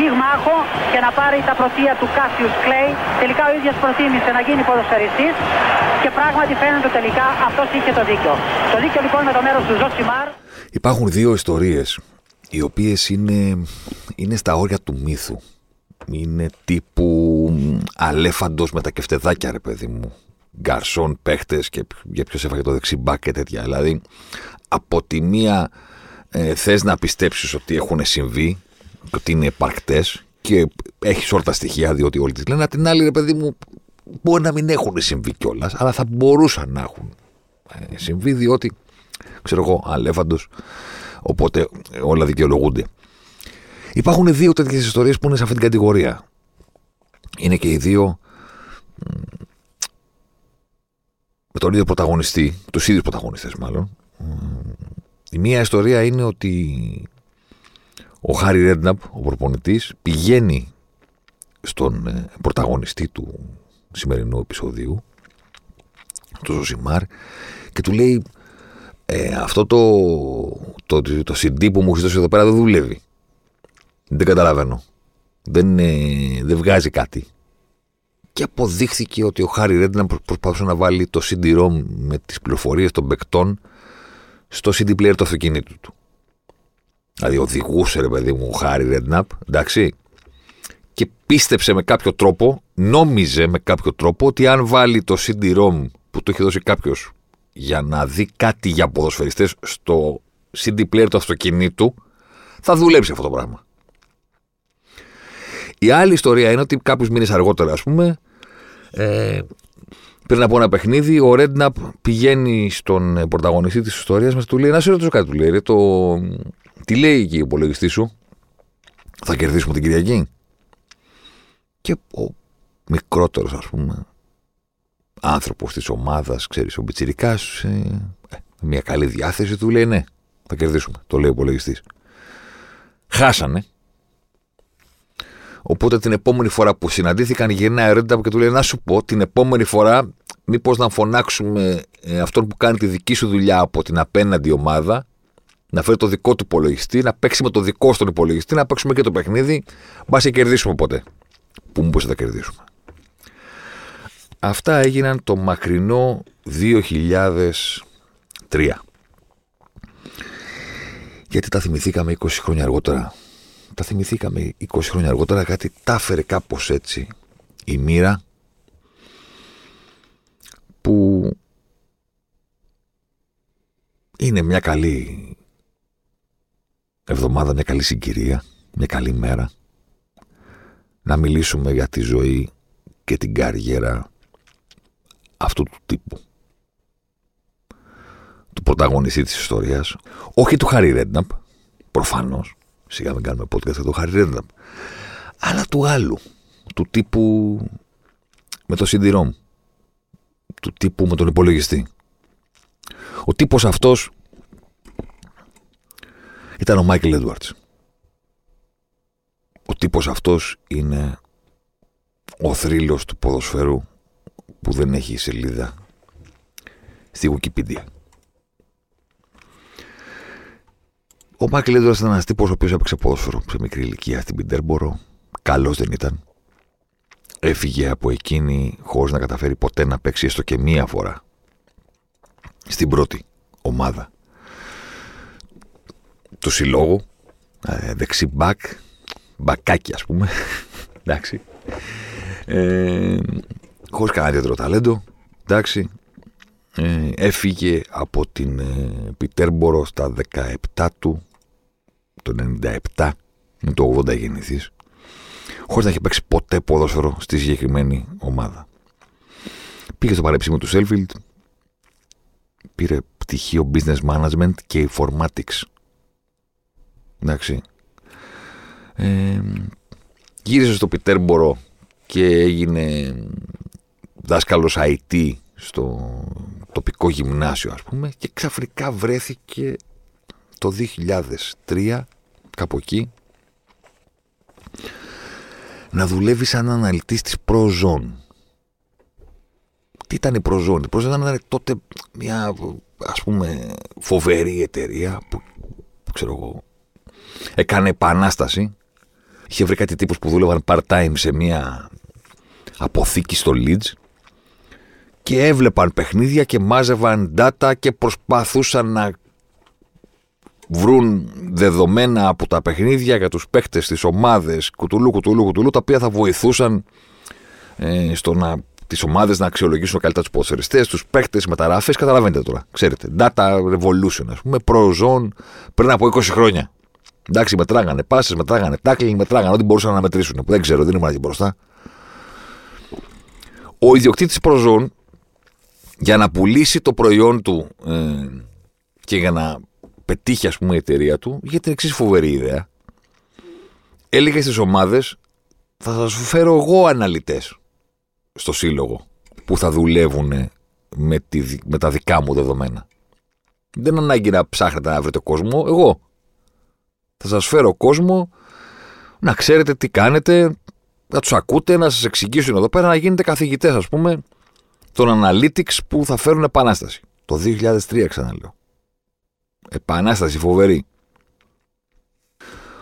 πυγμάχο και να πάρει τα πρωτεία του Κάσιους Κλέη. Τελικά ο ίδιος προτίμησε να γίνει ποδοσφαιριστής και πράγματι φαίνεται τελικά αυτός είχε το δίκιο. Το δίκιο λοιπόν με το μέρος του Ζωσιμάρ. Υπάρχουν δύο ιστορίες οι οποίες είναι, είναι στα όρια του μύθου. Είναι τύπου Αλέφαντος με τα κεφτεδάκια ρε παιδί μου. Γκαρσόν, παίχτες και για ποιος έφαγε το δεξί μπακ και τέτοια. Δηλαδή από τη μία ε, θες να πιστέψεις ότι έχουν συμβεί ότι είναι επαρκτές και έχεις όλα τα στοιχεία διότι όλοι τις λένε. Απ' την άλλη, ρε παιδί μου, μπορεί να μην έχουν συμβεί κιόλας, αλλά θα μπορούσαν να έχουν ε, συμβεί διότι, ξέρω εγώ, αλέφαντος. Οπότε όλα δικαιολογούνται. Υπάρχουν δύο τέτοιες ιστορίες που είναι σε αυτή την κατηγορία. Είναι και οι δύο με τον ίδιο πρωταγωνιστή, τους ίδιους πρωταγωνιστές μάλλον. Η μία ιστορία είναι ότι ο Χάρι Ρέντναπ, ο προπονητής, πηγαίνει στον ε, πρωταγωνιστή του σημερινού επεισοδίου, τον Ζωσιμάρ, και του λέει ε, αυτό το, το, το, το CD που μου έχεις δώσει εδώ πέρα δεν δουλεύει. Δεν καταλαβαίνω. Δεν, ε, δεν βγάζει κάτι. Και αποδείχθηκε ότι ο Χάρι Ρέντναπ προσπαθούσε να βάλει το CD-ROM με τις πληροφορίες των παικτών στο CD player του αυτοκινήτου του. Δηλαδή οδηγούσε ρε παιδί μου ο Χάρι Ρέντναπ, εντάξει. Και πίστεψε με κάποιο τρόπο, νόμιζε με κάποιο τρόπο ότι αν βάλει το CD-ROM που του έχει δώσει κάποιος για να δει κάτι για ποδοσφαιριστές στο CD player του αυτοκινήτου, θα δουλέψει αυτό το πράγμα. Η άλλη ιστορία είναι ότι κάποιους μήνες αργότερα, ας πούμε, ε, πριν από ένα παιχνίδι, ο Ρέντναπ πηγαίνει στον πρωταγωνιστή της ιστορίας μας του λέει: Να σε ρωτήσω κάτι, του λέει. Το, τι λέει εκεί ο υπολογιστής σου, θα κερδίσουμε την Κυριακή. Και ο μικρότερος, ας πούμε, άνθρωπος της ομάδας, ξέρεις, ο Μπιτσυρικά, ε, ε, μια καλή διάθεση του λέει: Ναι, θα κερδίσουμε. Το λέει ο υπολογιστής. Χάσανε. Οπότε την επόμενη φορά που συναντήθηκαν γυρνάει ο Ρέντα και του λέει: Να σου πω, την επόμενη φορά, μήπως να φωνάξουμε ε, αυτόν που κάνει τη δική σου δουλειά από την απέναντι ομάδα να φέρει το δικό του υπολογιστή, να παίξει με το δικό στον υπολογιστή, να παίξουμε και το παιχνίδι. Μπα και κερδίσουμε ποτέ. Πού μου θα κερδίσουμε. Αυτά έγιναν το μακρινό 2003. Γιατί τα θυμηθήκαμε 20 χρόνια αργότερα. Τα θυμηθήκαμε 20 χρόνια αργότερα κάτι τα έφερε κάπως έτσι η μοίρα που είναι μια καλή εβδομάδα, μια καλή συγκυρία, μια καλή μέρα. Να μιλήσουμε για τη ζωή και την καριέρα αυτού του τύπου. Του πρωταγωνιστή της ιστορίας. Όχι του Χάρι Ρέντναπ, προφανώς. Σιγά μην κάνουμε podcast για το Χάρι Ρέντναπ. Αλλά του άλλου. Του τύπου με το CD-ROM. Του τύπου με τον υπολογιστή. Ο τύπος αυτός ήταν ο Μάικλ Έντουαρτς. Ο τύπος αυτός είναι ο θρύλος του ποδοσφαίρου που δεν έχει σελίδα στη Wikipedia. Ο Μάικλ Έντουαρτς ήταν ένας τύπος ο οποίος έπαιξε ποδόσφαιρο σε μικρή ηλικία στην Πιντέρμπορο. Καλός δεν ήταν. Έφυγε από εκείνη χωρίς να καταφέρει ποτέ να παίξει έστω και μία φορά στην πρώτη ομάδα του συλλόγου. Ε, δεξί μπακ, μπακάκι ας πούμε. Εντάξει. Ε, χωρίς κανένα ιδιαίτερο ταλέντο. Εντάξει. Ε, έφυγε από την ε, Πιτέρμπορο στα 17 του το 97 με το 80 γεννηθής χωρίς να έχει παίξει ποτέ ποδόσφαιρο στη συγκεκριμένη ομάδα. Πήγε στο Πανεπιστήμιο του Σέλφιλτ, πήρε πτυχίο Business Management και Informatics Εντάξει. Ε, γύρισε στο Πιτέρμπορο και έγινε δάσκαλος IT στο τοπικό γυμνάσιο ας πούμε και ξαφνικά βρέθηκε το 2003 κάπου εκεί να δουλεύει σαν αναλυτής της Prozone. Τι ήταν η Prozone. Η Prozone ήταν τότε μια ας πούμε φοβερή εταιρεία που, ξέρω εγώ έκανε επανάσταση. Είχε βρει κάτι τύπους που δούλευαν part-time σε μια αποθήκη στο Leeds και έβλεπαν παιχνίδια και μάζευαν data και προσπαθούσαν να βρουν δεδομένα από τα παιχνίδια για τους παίκτες, τις ομάδες, κουτουλού, κουτουλού, κουτουλού, τα οποία θα βοηθούσαν ε, στο να τις ομάδες να αξιολογήσουν καλύτερα τους ποδοσφαιριστές, τους παίχτε, μεταγραφές. Καταλαβαίνετε τώρα. Ξέρετε. Data revolution, ας πούμε. Pro πριν από 20 χρόνια. Εντάξει, μετράγανε πάσει, μετράγανε tackling, μετράγανε ό,τι μπορούσαν να μετρήσουν. Δεν ξέρω, δεν ήμουν εκεί μπροστά. Ο ιδιοκτήτης Prozone για να πουλήσει το προϊόν του ε, και για να πετύχει ας πούμε η εταιρεία του για την εξής φοβερή ιδέα έλεγε στις ομάδες θα σας φέρω εγώ αναλυτές στο σύλλογο που θα δουλεύουν με, τη, με τα δικά μου δεδομένα. Δεν ανάγκη να ψάχνετε να βρείτε κόσμο, εγώ. Θα σας φέρω κόσμο να ξέρετε τι κάνετε, να τους ακούτε, να σας εξηγήσουν εδώ πέρα, να γίνετε καθηγητές ας πούμε των analytics που θα φέρουν επανάσταση. Το 2003 ξαναλέω. Επανάσταση φοβερή.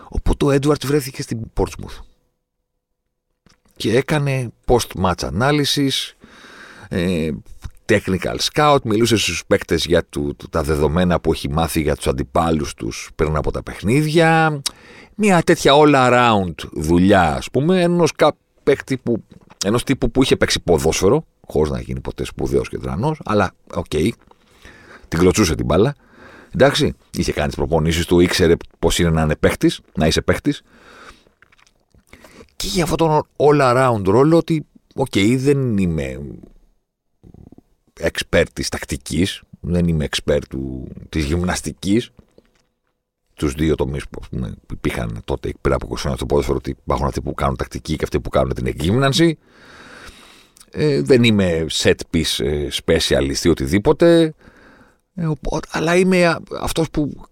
Οπότε ο Έντουαρτς βρέθηκε στην Portsmouth και έκανε post-match analysis, ε, technical scout, μιλούσε στους παίκτες για του, τα δεδομένα που έχει μάθει για τους αντιπάλους τους πριν από τα παιχνίδια. Μια τέτοια all-around δουλειά, ας πούμε, ενός παίκτη που, ενός τύπου που είχε παίξει ποδόσφαιρο, χωρίς να γίνει ποτέ σπουδαίος και τρανός, αλλά ok, okay, την κλωτσούσε την μπάλα. Εντάξει, είχε κάνει τις προπονήσεις του, ήξερε πώς είναι να είναι παίχτης, να είσαι παίχτης και για αυτόν τον all around ρόλο ότι ok, okay, δεν είμαι expert της τακτικής, δεν είμαι expert του, της γυμναστικής, τους δύο τομείς που πούμε, υπήρχαν τότε πριν από 20 χρόνια στο ποδόσφαιρο ότι υπάρχουν αυτοί που κάνουν τακτική και αυτοί που κάνουν την εκγύμνανση. Ε, δεν είμαι set piece ε, specialist ή οτιδήποτε. Ε, αλλά είμαι αυτός που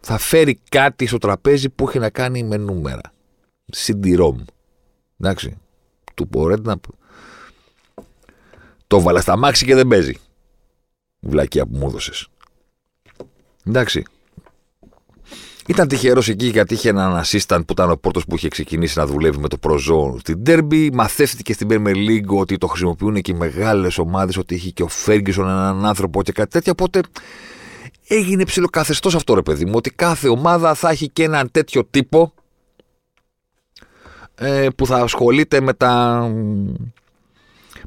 θα φέρει κάτι στο τραπέζι που έχει να κάνει με νούμερα. CD-ROM. Εντάξει. Του μπορεί να. Το βάλα στα μάξι και δεν παίζει. Βλακία που μου έδωσες. Εντάξει. Ήταν τυχερός εκεί γιατί είχε έναν assistant που ήταν ο πρώτος που είχε ξεκινήσει να δουλεύει με το Prozone στην Derby. Μαθεύτηκε στην Premier League ότι το χρησιμοποιούν και οι μεγάλες ομάδες, ότι έχει και ο Ferguson έναν άνθρωπο και κάτι τέτοιο. Οπότε έγινε ψηλοκαθεστώς αυτό ρε παιδί μου, ότι κάθε ομάδα θα έχει και έναν τέτοιο τύπο ε, που θα ασχολείται με τα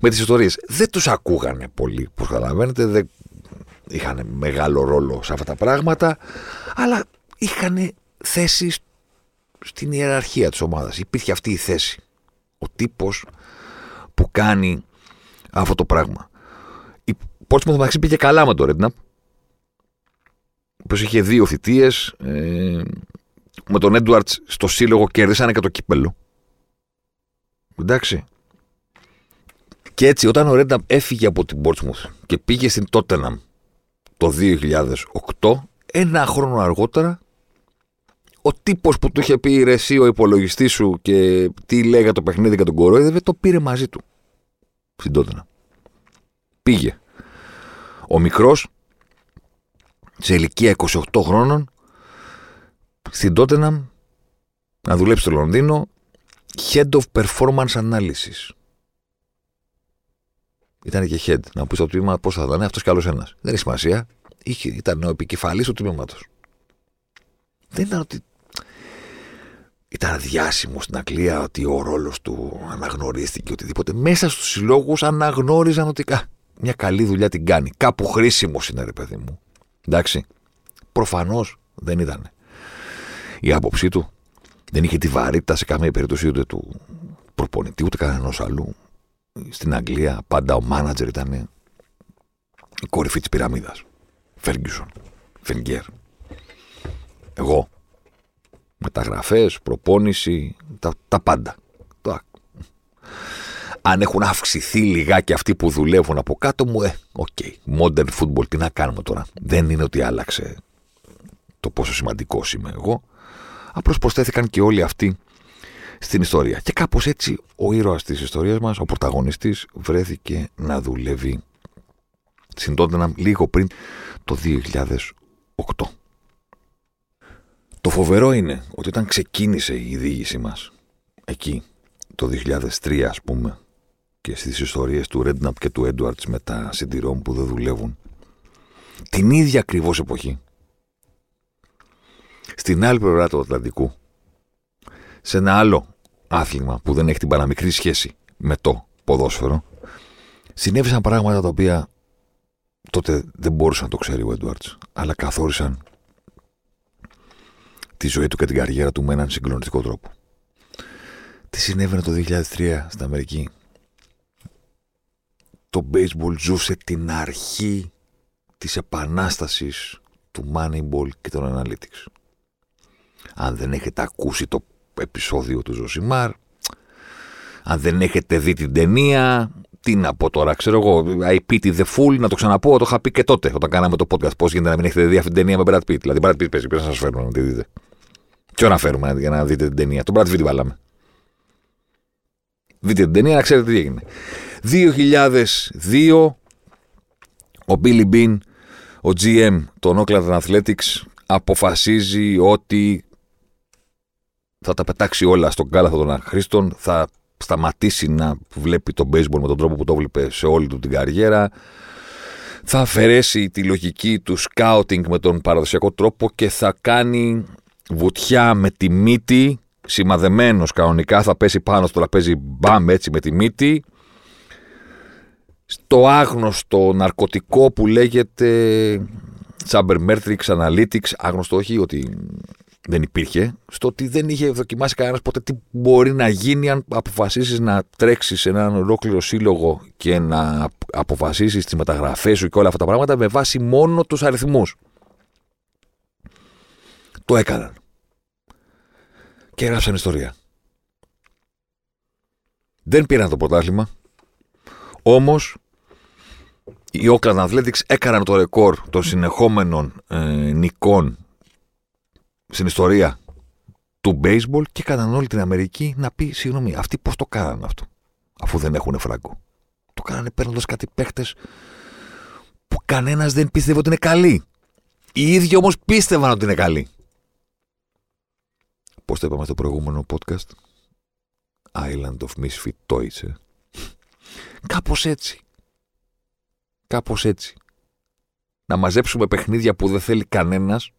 με τις ιστορίες. Δεν τους ακούγανε πολύ, όπως καταλαβαίνετε, δεν είχαν μεγάλο ρόλο σε αυτά τα πράγματα, αλλά είχαν θέσεις στην ιεραρχία της ομάδας. Υπήρχε αυτή η θέση. Ο τύπος που κάνει αυτό το πράγμα. Η Πόρτσμουθ μεταξύ πήγε καλά με το Ρέντναπ. Όπως είχε δύο θητείες. Ε, με τον Έντουαρτς στο σύλλογο κερδίσανε και το κύπελο. Εντάξει. Και έτσι όταν ο Ρένταμ έφυγε από την Portsmouth και πήγε στην Tottenham το 2008, ένα χρόνο αργότερα, ο τύπος που του είχε πει ρε εσύ ο υπολογιστής σου και τι λέει για το παιχνίδι και τον κορόιδευε, το πήρε μαζί του στην Tottenham. Πήγε. Ο μικρός, σε ηλικία 28 χρόνων, στην Tottenham να δουλέψει στο Λονδίνο Head of Performance Analysis. Ήταν και head. Να πεις στο τμήμα πώς θα ήταν, αυτός κι άλλος ένας. Δεν έχει σημασία. Είχε, ήταν ο επικεφαλής του τμήματος. Δεν ήταν ότι. Ήταν διάσημος στην Αγγλία ότι ο ρόλος του αναγνωρίστηκε οτιδήποτε. Μέσα στους συλλόγους αναγνώριζαν ότι μια καλή δουλειά την κάνει. Κάπου χρήσιμος είναι, ρε παιδί μου. Εντάξει. Προφανώς δεν ήταν. Η άποψή του δεν είχε τη βαρύτητα σε καμία περίπτωση ούτε του προπονητή ούτε κανένας άλλου. Στην Αγγλία πάντα ο μάνατζερ ήταν η κορυφή της πυραμίδας. Φέργκισον, Φενγκέρ. Εγώ. Μεταγραφέ, προπόνηση, τα, τα πάντα. Αν έχουν αυξηθεί λιγάκι αυτοί που δουλεύουν από κάτω μου, ε, Ok. Okay. Modern football, τι να κάνουμε τώρα. Δεν είναι ότι άλλαξε το πόσο σημαντικός είμαι εγώ. Απλώς προσθέθηκαν και όλοι αυτοί στην ιστορία. Και κάπως έτσι ο ήρωας της ιστορίας μας, ο πρωταγωνιστής, βρέθηκε να δουλεύει στην λίγο πριν το 2008. Το φοβερό είναι ότι όταν ξεκίνησε η διήγηση μας εκεί το 2003 ας πούμε και στις ιστορίες του Redknapp και του Edwards με τα συντηρών που δεν δουλεύουν την ίδια ακριβώς εποχή στην άλλη πλευρά του Ατλαντικού σε ένα άλλο άθλημα που δεν έχει την παραμικρή σχέση με το ποδόσφαιρο συνέβησαν πράγματα τα οποία τότε δεν μπορούσε να το ξέρει ο Έντουαρτς αλλά καθόρισαν τη ζωή του και την καριέρα του με έναν συγκλονιστικό τρόπο. Τι συνέβαινε το 2003 στην Αμερική; Το baseball ζούσε την αρχή της επανάστασης του Moneyball και των Analytics. Αν δεν έχετε ακούσει το επεισόδιο του Ζωσιμάρ, αν δεν έχετε δει την ταινία, τι να πω τώρα, ξέρω εγώ, I pity the fool, να το ξαναπώ, το είχα πει και τότε όταν κάναμε το podcast. Πώς γίνεται να μην έχετε δει αυτή την ταινία με Brad Pitt; Δηλαδή, Brad Pitt παίζει, να σας φέρνω να τη δείτε. Ποιο να φέρουμε για να δείτε την ταινία; Τον Brad Pitt βάλαμε. Δείτε την ταινία να ξέρετε τι έγινε. 2002 ο Billy Bean, ο GM των Oakland Athletics αποφασίζει ότι θα τα πετάξει όλα στον κάλαθο των αχρήστων, θα σταματήσει να βλέπει το baseball με τον τρόπο που το βλέπει σε όλη του την καριέρα, θα αφαιρέσει τη λογική του scouting με τον παραδοσιακό τρόπο και θα κάνει βουτιά με τη μύτη, σημαδεμένος κανονικά, θα πέσει πάνω στο τραπέζι μπαμ έτσι με τη μύτη. Στο άγνωστο ναρκωτικό που λέγεται Sabermetrics Analytics, άγνωστο όχι ότι δεν υπήρχε, στο ότι δεν είχε δοκιμάσει κανένας ποτέ τι μπορεί να γίνει αν αποφασίσεις να τρέξεις σε έναν ολόκληρο σύλλογο και να αποφασίσεις τις μεταγραφές σου και όλα αυτά τα πράγματα με βάση μόνο τους αριθμούς. Το έκαναν και έγραψαν ιστορία. Δεν πήραν το πρωτάθλημα, Όμως, οι Oakland Athletics έκαναν το ρεκόρ των συνεχόμενων ε, νικών στην ιστορία του baseball και έκαναν όλη την Αμερική να πει συγγνώμη, αυτοί πώς το κάνανε αυτό, αφού δεν έχουν φράγκο. Το κάνανε παίρνοντας κάτι παίχτες που κανένας δεν πίστευε ότι είναι καλοί. Οι ίδιοι όμως πίστευαν ότι είναι καλοί. Πώς το είπαμε στο προηγούμενο podcast; Island of Misfit Toys, ε. Κάπως έτσι. Κάπως έτσι. Να μαζέψουμε παιχνίδια που δεν θέλει κανένας,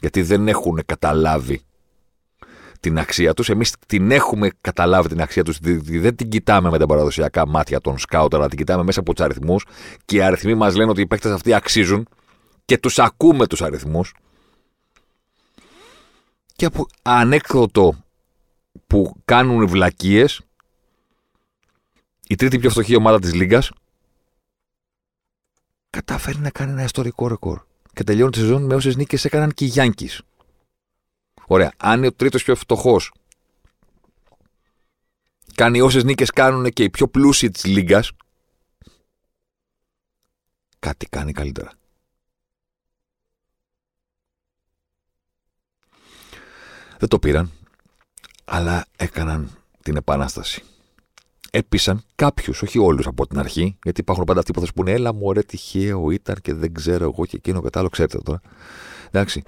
γιατί δεν έχουν καταλάβει την αξία τους. Εμείς την έχουμε καταλάβει την αξία τους, δεν την κοιτάμε με τα παραδοσιακά μάτια των σκάουτα, αλλά την κοιτάμε μέσα από τους αριθμούς. Και οι αριθμοί μας λένε ότι οι παίκτες αυτοί αξίζουν και τους ακούμε τους αριθμούς. Και από ανέκδοτο που κάνουν βλακίες η τρίτη πιο φτωχή ομάδα της Λίγκας καταφέρει να κάνει ένα ιστορικό ρεκόρ και τελειώνει τη σεζόν με όσες νίκες έκαναν και οι Γιάνκης. Ωραία. Αν είναι ο τρίτος πιο φτωχός κάνει όσες νίκες κάνουν και οι πιο πλούσιοι της Λίγκας κάτι κάνει καλύτερα. Δεν το πήραν, αλλά έκαναν την επανάσταση. Έπεισαν κάποιους, όχι όλους από την αρχή, γιατί υπάρχουν πάντα αυτοί που θα σου πούνε Έλα μου, ωραία, τυχαίο ήταν και δεν ξέρω εγώ και εκείνο και το άλλο, ξέρετε τώρα. Εντάξει.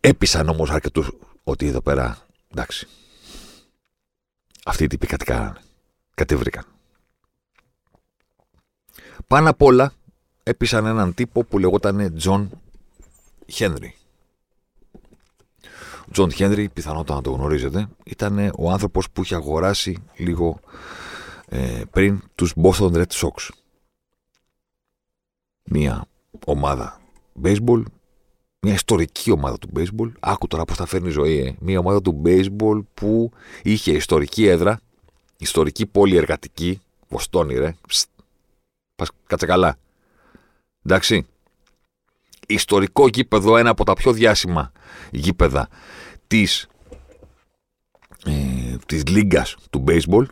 Έπεισαν όμως αρκετούς ότι εδώ πέρα, εντάξει. Αυτοί οι τύποι κάτι κάνανε. Κάτι βρήκαν. Πάνω απ' όλα έπεισαν έναν τύπο που λεγόταν Τζον Χένρι. Τζον Χένρι, πιθανότατα να το γνωρίζετε, ήταν ο άνθρωπος που είχε αγοράσει λίγο ε, πριν τους Boston Red Sox. Μια ομάδα baseball, μια ιστορική ομάδα του baseball. Άκου τώρα πώς θα φέρνει η ζωή. Ε. Μια ομάδα του baseball που είχε ιστορική έδρα, ιστορική πόλη εργατική, Βοστόνη ρε, πας κάτσε καλά. Εντάξει. Ιστορικό γήπεδο, ένα από τα πιο διάσημα γήπεδα της, ε, της λίγκας του baseball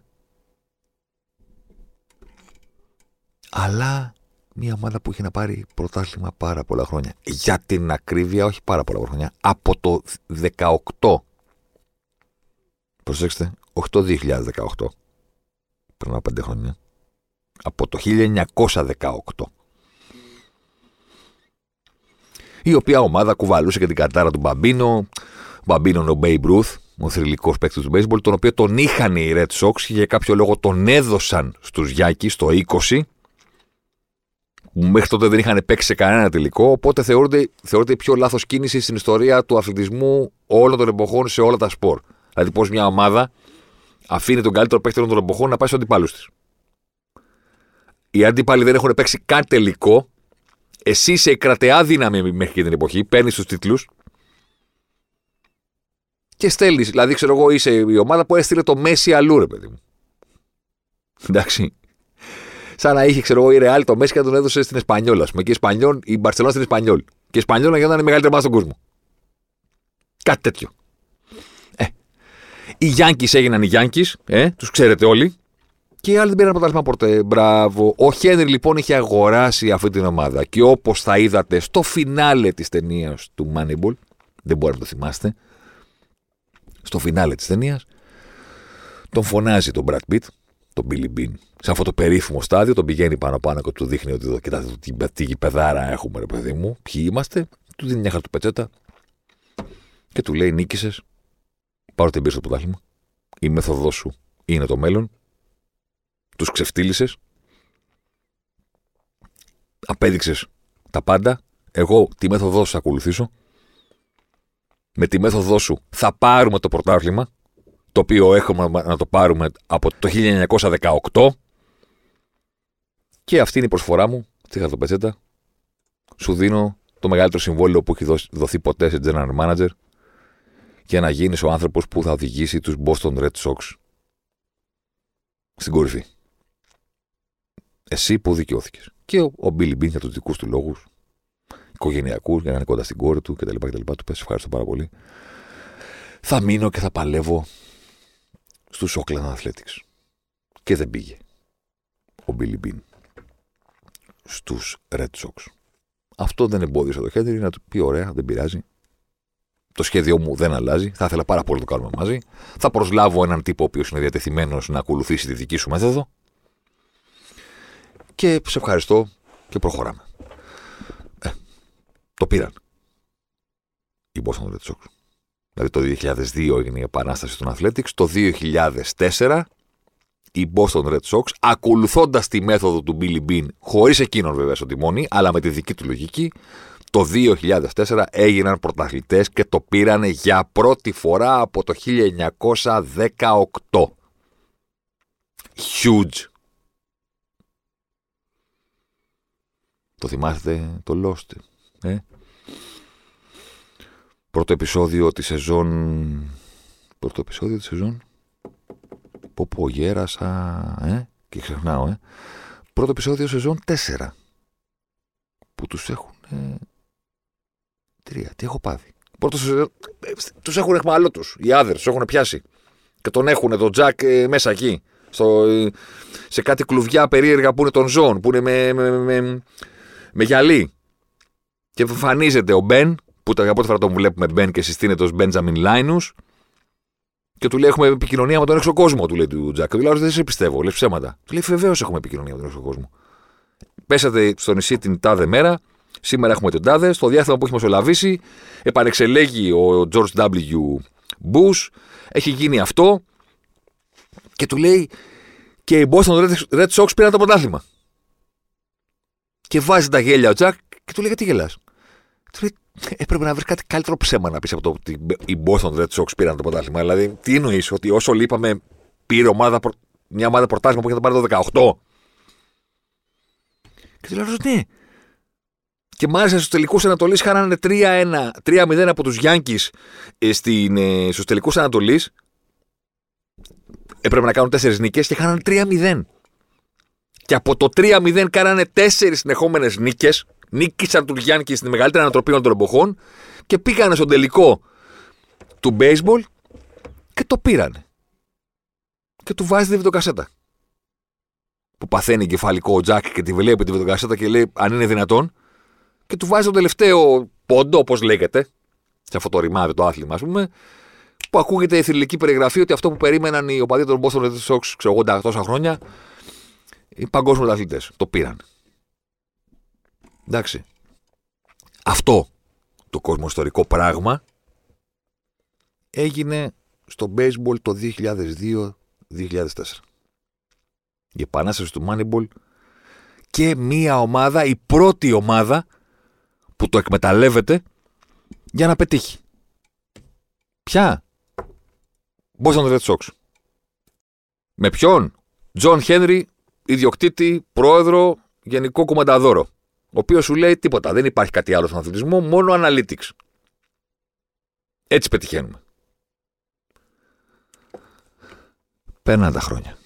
αλλά μια ομάδα που είχε να πάρει πρωτάθλημα πάρα πολλά χρόνια. Για την ακρίβεια, όχι πάρα πολλά χρόνια, από το 18. Προσέξτε, όχι το 2018. Πριν από πέντε χρόνια. Από το 1918. Η οποία ομάδα κουβαλούσε και την κατάρα του Μπαμπίνο. Ο Μπαμπίνο είναι ο Babe Ruth, ο θρηλυκός παίκτης του baseball, τον οποίο τον είχαν οι Red Sox και για κάποιο λόγο τον έδωσαν στους Γιάκη το 20 που μέχρι τότε δεν είχαν παίξει σε κανένα τελικό. Οπότε θεωρείται, θεωρείται η πιο λάθος κίνησης στην ιστορία του αθλητισμού όλων των εποχών σε όλα τα σπορ. Δηλαδή, πώς μια ομάδα αφήνει τον καλύτερο παίκτη όλων των εποχών να πάει στους αντιπάλους της. Οι αντίπαλοι δεν έχουν παίξει καν τελικό. Εσύ είσαι η κρατεά δύναμη μέχρι την εποχή, παίρνεις τους τίτλους και στέλνεις. Δηλαδή, ξέρω εγώ, είσαι η ομάδα που έστειλε το Μέση αλλού, ρε παιδί μου. Εντάξει. Σαν να είχε, ξέρω εγώ, η Ρεάλ το Μέση και τον έδωσε στην Εσπανιόλ, ας πούμε. Και η, Εσπανιόλ, η Μπαρσελόνα στην Εσπανιόλ. Και η Εσπανιόλ να η μεγαλύτερη ομάδα στον κόσμο. Κάτι τέτοιο. Ε. Οι Γιάνκης έγιναν οι Γιάνκης, ε, τους ξέρετε όλοι. Και οι άλλοι δεν πήραν πρωτάθλημα ποτέ. Μπράβο. Ο Χένρι λοιπόν είχε αγοράσει αυτή την ομάδα. Και όπως θα είδατε στο φινάλε της ταινίας του Moneyball, δεν μπορεί να το θυμάστε, στο φινάλε της ταινίας, τον φωνάζει τον Brad Pitt, τον Billy Bean, σε αυτό το περίφημο στάδιο, τον πηγαίνει πάνω-πάνω και του δείχνει ότι εδώ, κοιτάτε τι, τι γηπεδάρα έχουμε, ρε παιδί μου, ποιοι είμαστε, του δίνει μια χαρτοπετσέτα και του λέει: Νίκησες, πάρω την πίσω στο πρωτάθλημα. Η μέθοδό σου είναι το μέλλον. Τους ξεφτύλισε. Απέδειξες τα πάντα. Εγώ τη μέθοδό σου ακολουθήσω με τη μέθοδό σου θα πάρουμε το πρωτάθλημα, το οποίο έχουμε να το πάρουμε από το 1918 και αυτή είναι η προσφορά μου στη χαρτοπετσέτα. Σου δίνω το μεγαλύτερο συμβόλαιο που έχει δοθεί ποτέ σε general manager για να γίνεις ο άνθρωπος που θα οδηγήσει τους Boston Red Sox στην κορυφή. Εσύ που δικαιώθηκες. Και ο, ο Billy Bean για τους δικούς του λόγους οικογενειακούς για να είναι κοντά στην κόρη του κτλ. κτλ. Του πες ευχαριστώ πάρα πολύ. Θα μείνω και θα παλεύω στους Oakland Athletics. Και δεν πήγε ο Billy Bean στους Red Sox. Αυτό δεν εμπόδισε το Χέντερι να του πει: Ωραία, δεν πειράζει. Το σχέδιό μου δεν αλλάζει. Θα ήθελα πάρα πολύ να το κάνουμε μαζί. Θα προσλάβω έναν τύπο ο οποίος είναι διατεθειμένος να ακολουθήσει τη δική σου μέθοδο. Και σε ευχαριστώ και προχωράμε. Το πήραν. Οι Boston Red Sox. Δηλαδή το 2002 έγινε η επανάσταση των Athletics. Το 2004 οι Boston Red Sox, ακολουθώντας τη μέθοδο του Billy Bean, χωρίς εκείνον βέβαια στο τιμόνι, αλλά με τη δική του λογική, το 2004 έγιναν πρωταθλητές και το πήραν για πρώτη φορά από το 1918. Huge. Το θυμάστε το Lost. Ε; Πρώτο επεισόδιο της σεζόν. Πρώτο επεισόδιο της σεζόν; Πω πω γέρασα. Ε; Και ξεχνάω, ε. Πρώτο επεισόδιο σεζόν 4. Που τους έχουν. Ε, τρία. Τι έχω πάθει. Πρώτο σεζόν. Ε, τους έχουν εχμαλώ τους. Οι άδερ τους έχουν πιάσει. Και τον έχουν τον Τζακ ε, μέσα εκεί. Στο, ε, σε κάτι κλουβιά περίεργα που είναι τον Ζων. Που είναι με, με, με, με γυαλί. Και εμφανίζεται ο Μπεν, που τα πρώτη φορά τον βλέπουμε Μπεν και συστήνεται ως Μπέντζαμιν Λάινου. Και του λέει: Έχουμε επικοινωνία με τον έξω κόσμο, του λέει του Τζακ. Του λέει: Δεν σε πιστεύω, λες ψέματα. Του λέει: Βεβαίως έχουμε επικοινωνία με τον έξω κόσμο. Πέσατε στο νησί την τάδε μέρα, σήμερα έχουμε τον τάδε. Στο διάστημα που έχει μεσολαβήσει, επανεξελέγει ο George W. Bush, έχει γίνει αυτό. Και του λέει: Και οι Boston Red Sox πήραν το πρωτάθλημα. Και βάζει τα γέλια ο Τζακ και του λέει: Γιατί γελάς; Του λέει, έπρεπε να βρεις κάτι καλύτερο ψέμα να πεις από το ότι οι Boston Red Sox πήραν το πρωτάθλημα. Δηλαδή, τι εννοείς, ότι όσο λείπαμε, πήρε ομάδα, μια ομάδα πρωτάθλημα που είχε πάρει το 18. Και του λέω, ναι. Και μάλιστα στους τελικούς Ανατολής χάνανε 3-1, 3-0 από τους Γιάνκη ε, ε, στους τελικούς Ανατολής. Έπρεπε να κάνουν 4 νίκες και χάνανε 3-0. Και από το 3-0 κάνανε 4 συνεχόμενες νίκες νίκησαν του Γιάννη στην μεγαλύτερη ανατροπή όλων των εποχών και πήγανε στον τελικό του baseball και το πήρανε. Και του βάζει τη βιντεοκασέτα. που παθαίνει κεφαλικό ο Τζακ και τη βλέπει τη βεντοκασέτα και λέει αν είναι δυνατόν. Και του βάζει το τελευταίο πόντο, όπως λέγεται, σε αυτό το ρημάδι το άθλημα, ας πούμε, που ακούγεται η θηλυκή περιγραφή ότι αυτό που περίμεναν οι οπαδοί των Boston Red Sox, ξέρω 80 τόσα χρόνια, οι παγκόσμιοι αθλητές. Το πήραν. Εντάξει. Αυτό το κοσμοϊστορικό πράγμα έγινε στο baseball το 2002-2004. Η επανάσταση του Moneyball και μία ομάδα, η πρώτη ομάδα που το εκμεταλλεύεται για να πετύχει. Ποια; Boston Red Sox. Με ποιον; Τζον Χένρι, ιδιοκτήτη, πρόεδρο, γενικό κομμανταδόρο. Ο οποίος σου λέει τίποτα. Δεν υπάρχει κάτι άλλο στον αθλητισμό, μόνο analytics. Έτσι πετυχαίνουμε. Παίρναν τα χρόνια.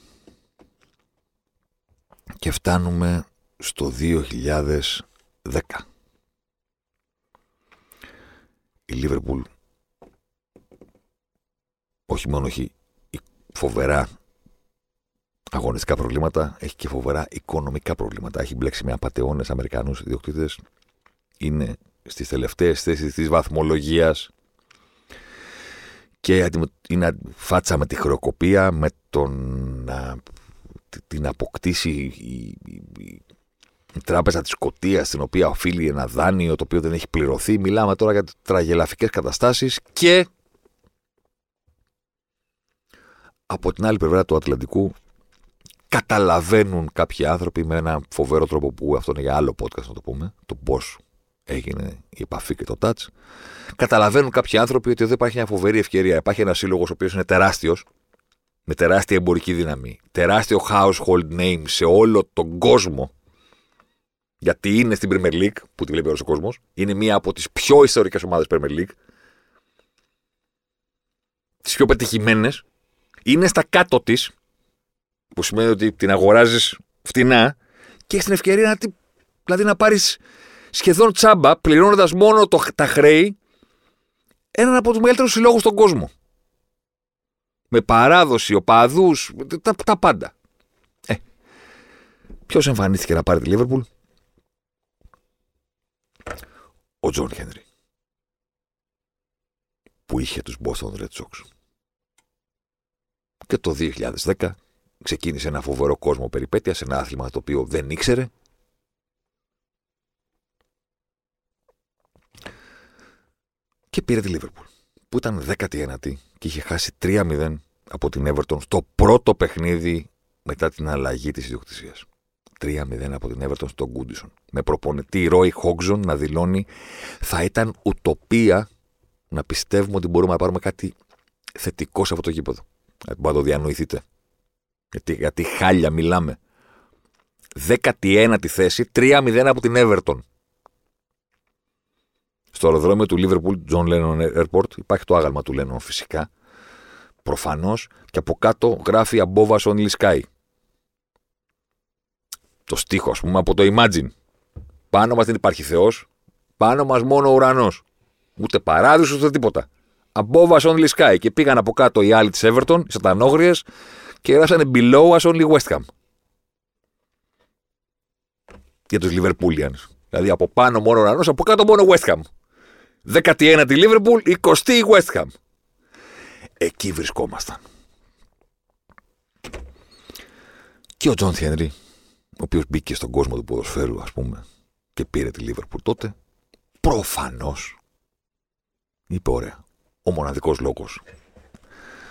Και φτάνουμε στο 2010. Η Λίβερπουλ όχι μόνο έχει φοβερά αγωνιστικά προβλήματα, έχει και φοβερά οικονομικά προβλήματα. Έχει μπλέξει με απαταιώνες Αμερικανούς ιδιοκτήτες. Είναι στις τελευταίες θέσεις της βαθμολογίας και είναι φάτσα με τη χρεοκοπία, με τον να την αποκτήσει η, η, η τράπεζα της Σκοτίας στην οποία οφείλει ένα δάνειο το οποίο δεν έχει πληρωθεί. Μιλάμε τώρα για τραγελαφικές καταστάσεις και από την άλλη πλευρά του Ατλαντικού καταλαβαίνουν κάποιοι άνθρωποι με ένα φοβερό τρόπο που αυτό είναι για άλλο podcast να το πούμε, το πώς έγινε η επαφή και το touch. Καταλαβαίνουν κάποιοι άνθρωποι ότι εδώ υπάρχει μια φοβερή ευκαιρία. Υπάρχει ένας σύλλογος ο οποίος είναι τεράστιος, με τεράστια εμπορική δύναμη, τεράστιο household name σε όλο τον κόσμο. Γιατί είναι στην Premier League, που τη βλέπει όλος ο κόσμος, είναι μία από τις πιο ιστορικές ομάδες Premier League. Τις πιο πετυχημένες. Είναι στα κάτω της, που σημαίνει ότι την αγοράζεις φτηνά και έχεις την ευκαιρία να, δηλαδή να πάρεις σχεδόν τσάμπα, πληρώνοντας μόνο το, τα χρέη, έναν από τους μεγαλύτερους συλλόγους στον κόσμο. Με παράδοση, οπαδούς, τα, τα πάντα. Ε, Ποιος εμφανίστηκε να πάρει τη Λίβερπουλ, ο Τζον Χένρι. Που είχε τους Boston Red Sox. Και το 2010 ξεκίνησε ένα φοβερό κόσμο περιπέτεια σε ένα άθλημα το οποίο δεν ήξερε. Και πήρε τη Λίβερπουλ, που ήταν 19η και είχε χάσει 3-0 από την Everton στο πρώτο παιχνίδι μετά την αλλαγή της ιδιοκτησίας. 3-0 από την Everton στον Γκούντισον. Με προπονητή Ρόι Χόγζον να δηλώνει θα ήταν ουτοπία να πιστεύουμε ότι μπορούμε να πάρουμε κάτι θετικό σε αυτό το γήπεδο. Να το διανοηθείτε. Γιατί, γιατί χάλια μιλάμε. 19η θέση, 3-0 από την Everton. Στο αεροδρόμιο του Liverpool, John Lennon Airport, υπάρχει το άγαλμα του Lennon φυσικά. Προφανώς και από κάτω γράφει Above us only sky. Το στίχο, ας πούμε, από το Imagine. Πάνω μας δεν υπάρχει Θεός, πάνω μας μόνο ουρανός. Ούτε παράδεισος, ούτε τίποτα. Above us only sky. Και πήγαν από κάτω οι άλλοι της Everton, οι σατανόγριες, και γράψανε below us only West Ham. Για τους Liverpoolians. Δηλαδή από πάνω μόνο ουρανός, από κάτω μόνο West Ham. 19η Liverpool, 20η West Ham. Εκεί βρισκόμασταν. Και ο Τζον Χένρι, ο οποίος μπήκε στον κόσμο του ποδοσφαίρου, ας πούμε, και πήρε τη Liverpool τότε, προφανώς είπε: Ωραία. Ο μοναδικός λόγος,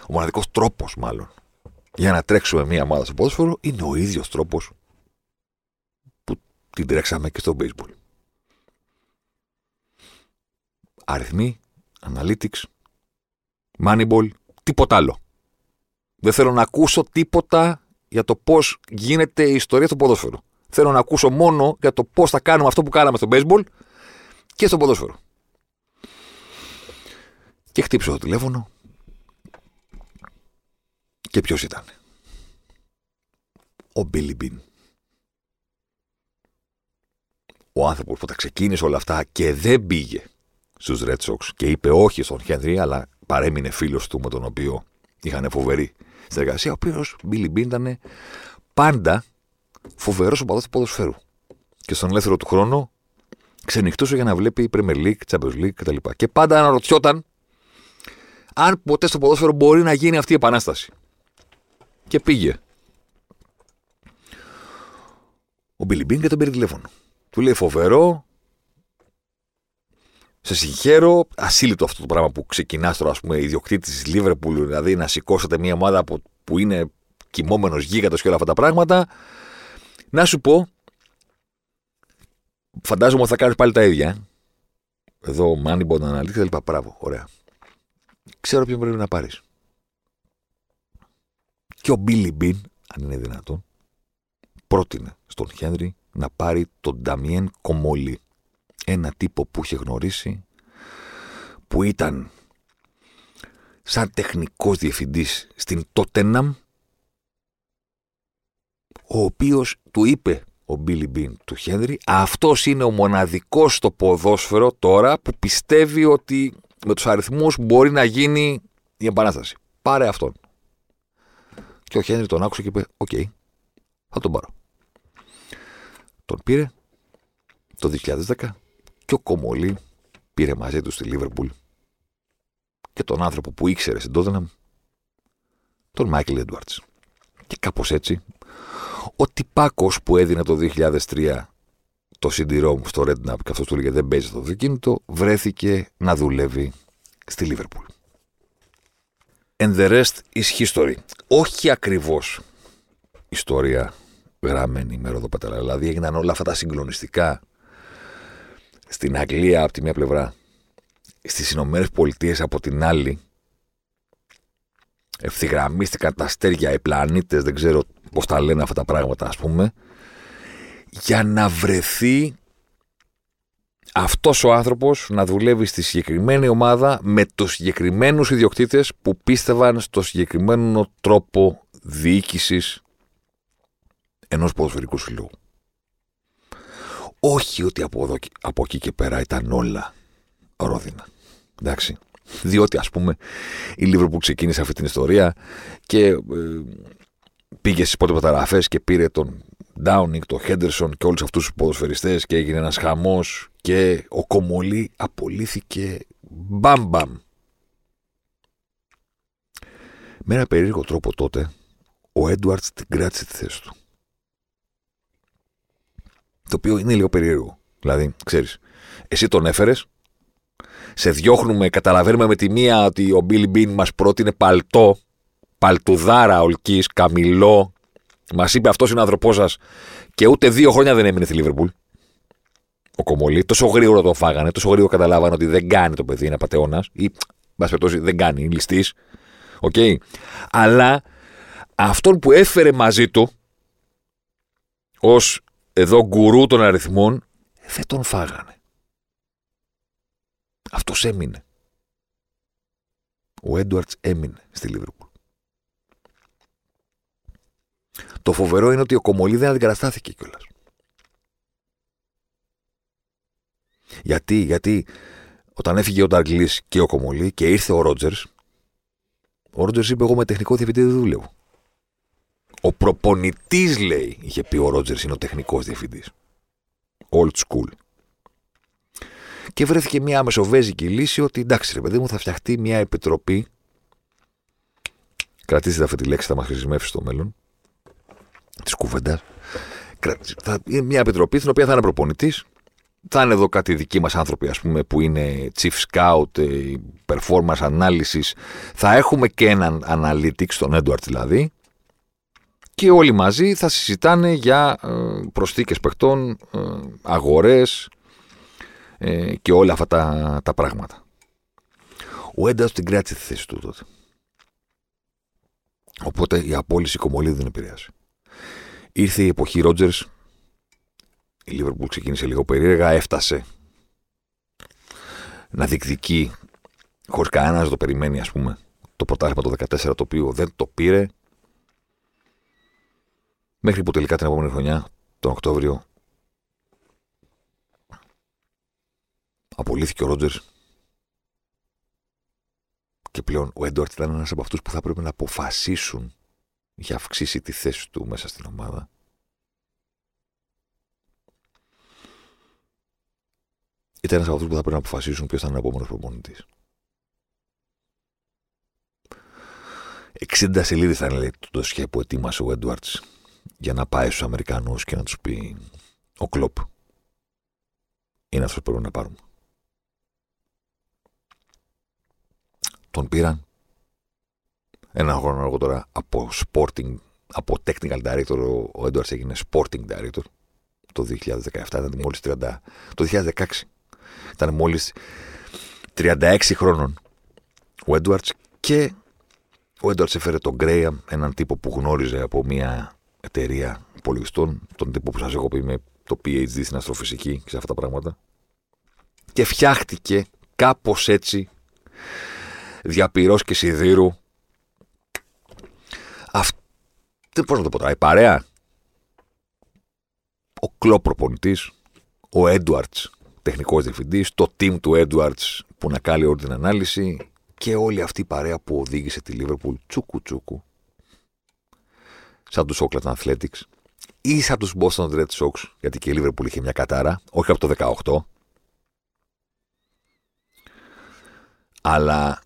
ο μοναδικός τρόπος, μάλλον, για να τρέξουμε μία ομάδα στο ποδόσφαιρο είναι ο ίδιος τρόπος που την τρέξαμε και στο baseball. Αριθμοί, analytics, moneyball, τίποτα άλλο. Δεν θέλω να ακούσω τίποτα για το πώς γίνεται η ιστορία του ποδόσφαιρου. Θέλω να ακούσω μόνο για το πώς θα κάνουμε αυτό που κάναμε στο baseball και στο ποδόσφαιρο. Και χτύπησε το τηλέφωνο και ποιος ήταν; Ο Μπίλι Μπιν. Ο άνθρωπος που τα ξεκίνησε όλα αυτά και δεν πήγε στους Red Sox και είπε όχι στον Χένρι, αλλά παρέμεινε φίλος του με τον οποίο είχαν φοβερή συνεργασία, ο οποίος Μπίλι Μπιν ήταν πάντα φοβερός οπαδός του ποδοσφαίρου. Και στον ελεύθερο του χρόνο ξενυχτούσε για να βλέπει Premier League, Champions League κτλ. Και πάντα αναρωτιόταν αν ποτέ στο ποδόσφαιρο μπορεί να γίνει αυτή η επανάσταση. Και πήγε. Ο Μπιλιμπίν και τον πήρε τηλέφωνο. Του λέει φοβερό, σε συγχαίρω. Ασύλλητο αυτό το πράγμα που ξεκινάς τώρα, ας πούμε, ιδιοκτήτης της Λίβερπουλ, δηλαδή να σηκώσετε μια ομάδα που είναι κοιμόμενος γίγαντος και όλα αυτά τα πράγματα. Να σου πω, φαντάζομαι ότι θα κάνεις πάλι τα ίδια. Εδώ, Moneyball, αναλύσεις και λοιπά. Μπράβο, ωραία. Ξέρω ποιον πρέπει να πάρεις. Και ο Μπίλι Μπιν, αν είναι δυνατόν, πρότεινε στον Χένρι να πάρει τον Νταμιέν Κομόλη. Ένα τύπο που είχε γνωρίσει, που ήταν σαν τεχνικός διευθυντής στην Τότεναμ, ο οποίος του είπε ο Μπίλι Μπιν του Χένρι, αυτός είναι ο μοναδικός στο ποδόσφαιρο τώρα που πιστεύει ότι με τους αριθμούς μπορεί να γίνει η επανάσταση. Πάρε αυτόν. Και ο Χένρι τον άκουσε και είπε, οκ, θα τον πάρω. Τον πήρε το 2010 και ο Κομολή πήρε μαζί του στη Λίβερπουλ και τον άνθρωπο που ήξερε στην Τότεναμ, τον Μάικλ Έντουαρτς. Και κάπως έτσι, ο τυπάκος που έδινε το 2003 το CD-ROM στο Redknapp και αυτός του έλεγε δεν παίζει στο αυτοκίνητο, βρέθηκε να δουλεύει στη Λίβερπουλ. And the rest is history. Όχι ακριβώς ιστορία γραμμένη με ροδοπέταλα. Δηλαδή έγιναν όλα αυτά τα συγκλονιστικά στην Αγγλία από τη μία πλευρά, στις Ηνωμένες Πολιτείες από την άλλη, ευθυγραμμίστηκαν τα αστέρια, οι πλανήτες, δεν ξέρω πώς τα λένε αυτά τα πράγματα ας πούμε, για να βρεθεί αυτός ο άνθρωπος να δουλεύει στη συγκεκριμένη ομάδα με τους συγκεκριμένους ιδιοκτήτες που πίστευαν στο συγκεκριμένο τρόπο διοίκησης ενός ποδοσφαιρικού συλλόγου. Όχι ότι από, εδώ, από εκεί και πέρα ήταν όλα ρόδινα. Εντάξει. Διότι ας πούμε η Λίβερπουλ ξεκίνησε αυτή την ιστορία και ε, πήγε στις πρώτες μεταγραφές και πήρε τον Ντάουνινγκ, τον Χέντερσον και όλους αυτούς τους ποδοσφαιριστές και έγινε ένας χαμός και ο Κομολή απολύθηκε μπαμ μπαμ. Με ένα περίεργο τρόπο τότε ο Έντουαρτς την κράτησε τη θέση του. Το οποίο είναι λίγο περίεργο. Δηλαδή, ξέρεις, εσύ τον έφερες, σε διώχνουμε, καταλαβαίνουμε με τη μία ότι ο Μπίλι Μπιν μας πρότεινε παλτό, παλτουδάρα ολκής, καμιλό. Μας είπε αυτός είναι ο άνθρωπό σας και ούτε δύο χρόνια δεν έμεινε στη Λίβερπουλ. Ο Κομολή, τόσο γρήγορα τον φάγανε, τόσο γρήγορα καταλάβανε ότι δεν κάνει το παιδί, είναι πατεώνα ή, μπας περιπτώσει, δεν κάνει, είναι ληστής. Οκ. Okay. Αλλά αυτόν που έφερε μαζί του ως εδώ γκουρού των αριθμών, δεν τον φάγανε. Αυτός έμεινε. Ο Έντουαρτς έμεινε στη Λίβερπουλ. Το φοβερό είναι ότι ο Κομολή δεν αντικαταστάθηκε κιόλας. Γιατί, γιατί όταν έφυγε ο Νταγκλής και ο Κομολή και ήρθε ο Ρότζερς, ο Ρότζερς είπε: Εγώ με τεχνικό διευθυντή δεν δουλεύω. Ο προπονητής, λέει, είχε πει ο Ρότζερς, είναι ο τεχνικός διευθυντής. Old school. Και βρέθηκε μια μεσοβέζικη λύση ότι εντάξει, ρε παιδί μου, θα φτιαχτεί μια επιτροπή. Κρατήστε αυτή τη λέξη, θα μας χρησιμεύσει στο μέλλον. Της κουβέντας. Είναι μια επιτροπή στην οποία θα είναι προπονητής. Θα είναι εδώ κάτι δικοί μας άνθρωποι, ας πούμε, που είναι chief scout, ε, performance analysis. Θα έχουμε και έναν analytics, τον Edward δηλαδή, και όλοι μαζί θα συζητάνε για ε, προσθήκες παιχτών, ε, αγορές ε, και όλα αυτά τα, τα πράγματα. Ο Έντας την κράτησε τη θέση του τότε. Οπότε η απόλυση κομμολή δεν επηρέασε. Ήρθε η εποχή Ρότζερς, η Λίβερπουλ ξεκίνησε λίγο περίεργα, έφτασε να διεκδικεί χωρίς κανένας να το περιμένει ας πούμε. Το πρωτάθλημα το 14 το οποίο δεν το πήρε. Μέχρι που τελικά την επόμενη χρονιά, τον Οκτώβριο, απολύθηκε ο Ρότζερ. Και πλέον ο Έντουαρτ ήταν ένας από αυτούς που θα πρέπει να αποφασίσουν για αυξήσει τη θέση του μέσα στην ομάδα. Ήταν ένας από αυτούς που θα πρέπει να αποφασίσουν ποιος θα είναι ο επόμενος προπονητής. 60 σελίδες θα είναι το σχέδιο που ετοίμασε ο Έντουαρτ για να πάει στους Αμερικανούς και να τους πει ο Κλοπ. Είναι αυτός που πρέπει να πάρουμε. Τον πήραν ένα χρόνο αργότερα από sporting, από technical director, ο Έντουαρτ έγινε sporting director. Το 2017, ήταν μόλις 30, το 2016 ήταν μόλις 36 χρόνων ο Έντουαρτς και ο Έντουαρτς έφερε τον Γκρέαμ, έναν τύπο που γνώριζε από μια εταιρεία υπολογιστών, τον τύπο που σας έχω πει με το PhD στην αστροφυσική και σε αυτά τα πράγματα. Και φτιάχτηκε κάπως έτσι διαπυρός και σιδήρου αυτή, πώς να το πω τώρα, η παρέα ο Κλόπ προπονητής, ο Έντουαρτ τεχνικός διευθυντής, το team του Έντουαρτ που να κάνει όλη την ανάλυση και όλη αυτή η παρέα που οδήγησε τη Λίβερπουλ τσούκου τσούκου. Σαν τους Oakland Athletics ή σαν τους Boston Red Sox, γιατί και η Λίβερπουλ είχε μια κατάρα, όχι από το 18, αλλά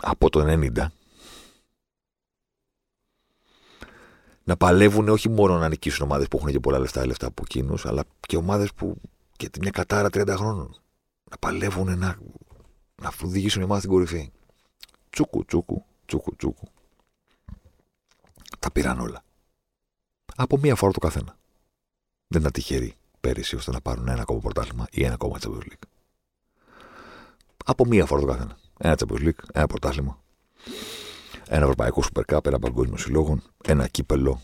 από το 90 να παλεύουν όχι μόνο να νικήσουν ομάδες που έχουν και πολλά λεφτά, λεφτά από εκείνους, αλλά και ομάδες που και μια κατάρα 30 χρόνων. Να παλεύουν να, να οδηγήσουν ομάδα στην κορυφή. Τσούκου, τσούκου, τσούκου, τσούκου. Τα πήραν όλα. Από μία φορά το καθένα. Δεν ήταν τυχεροί πέρυσι ώστε να πάρουν ένα ακόμα πρωτάθλημα ή ένα ακόμα Champions League. Από μία φορά το καθένα. Ένα Champions League, ένα πρωτάθλημα ένα ευρωπαϊκό Super Cup, ένα παγκόσμιο συλλόγων, ένα κύπελο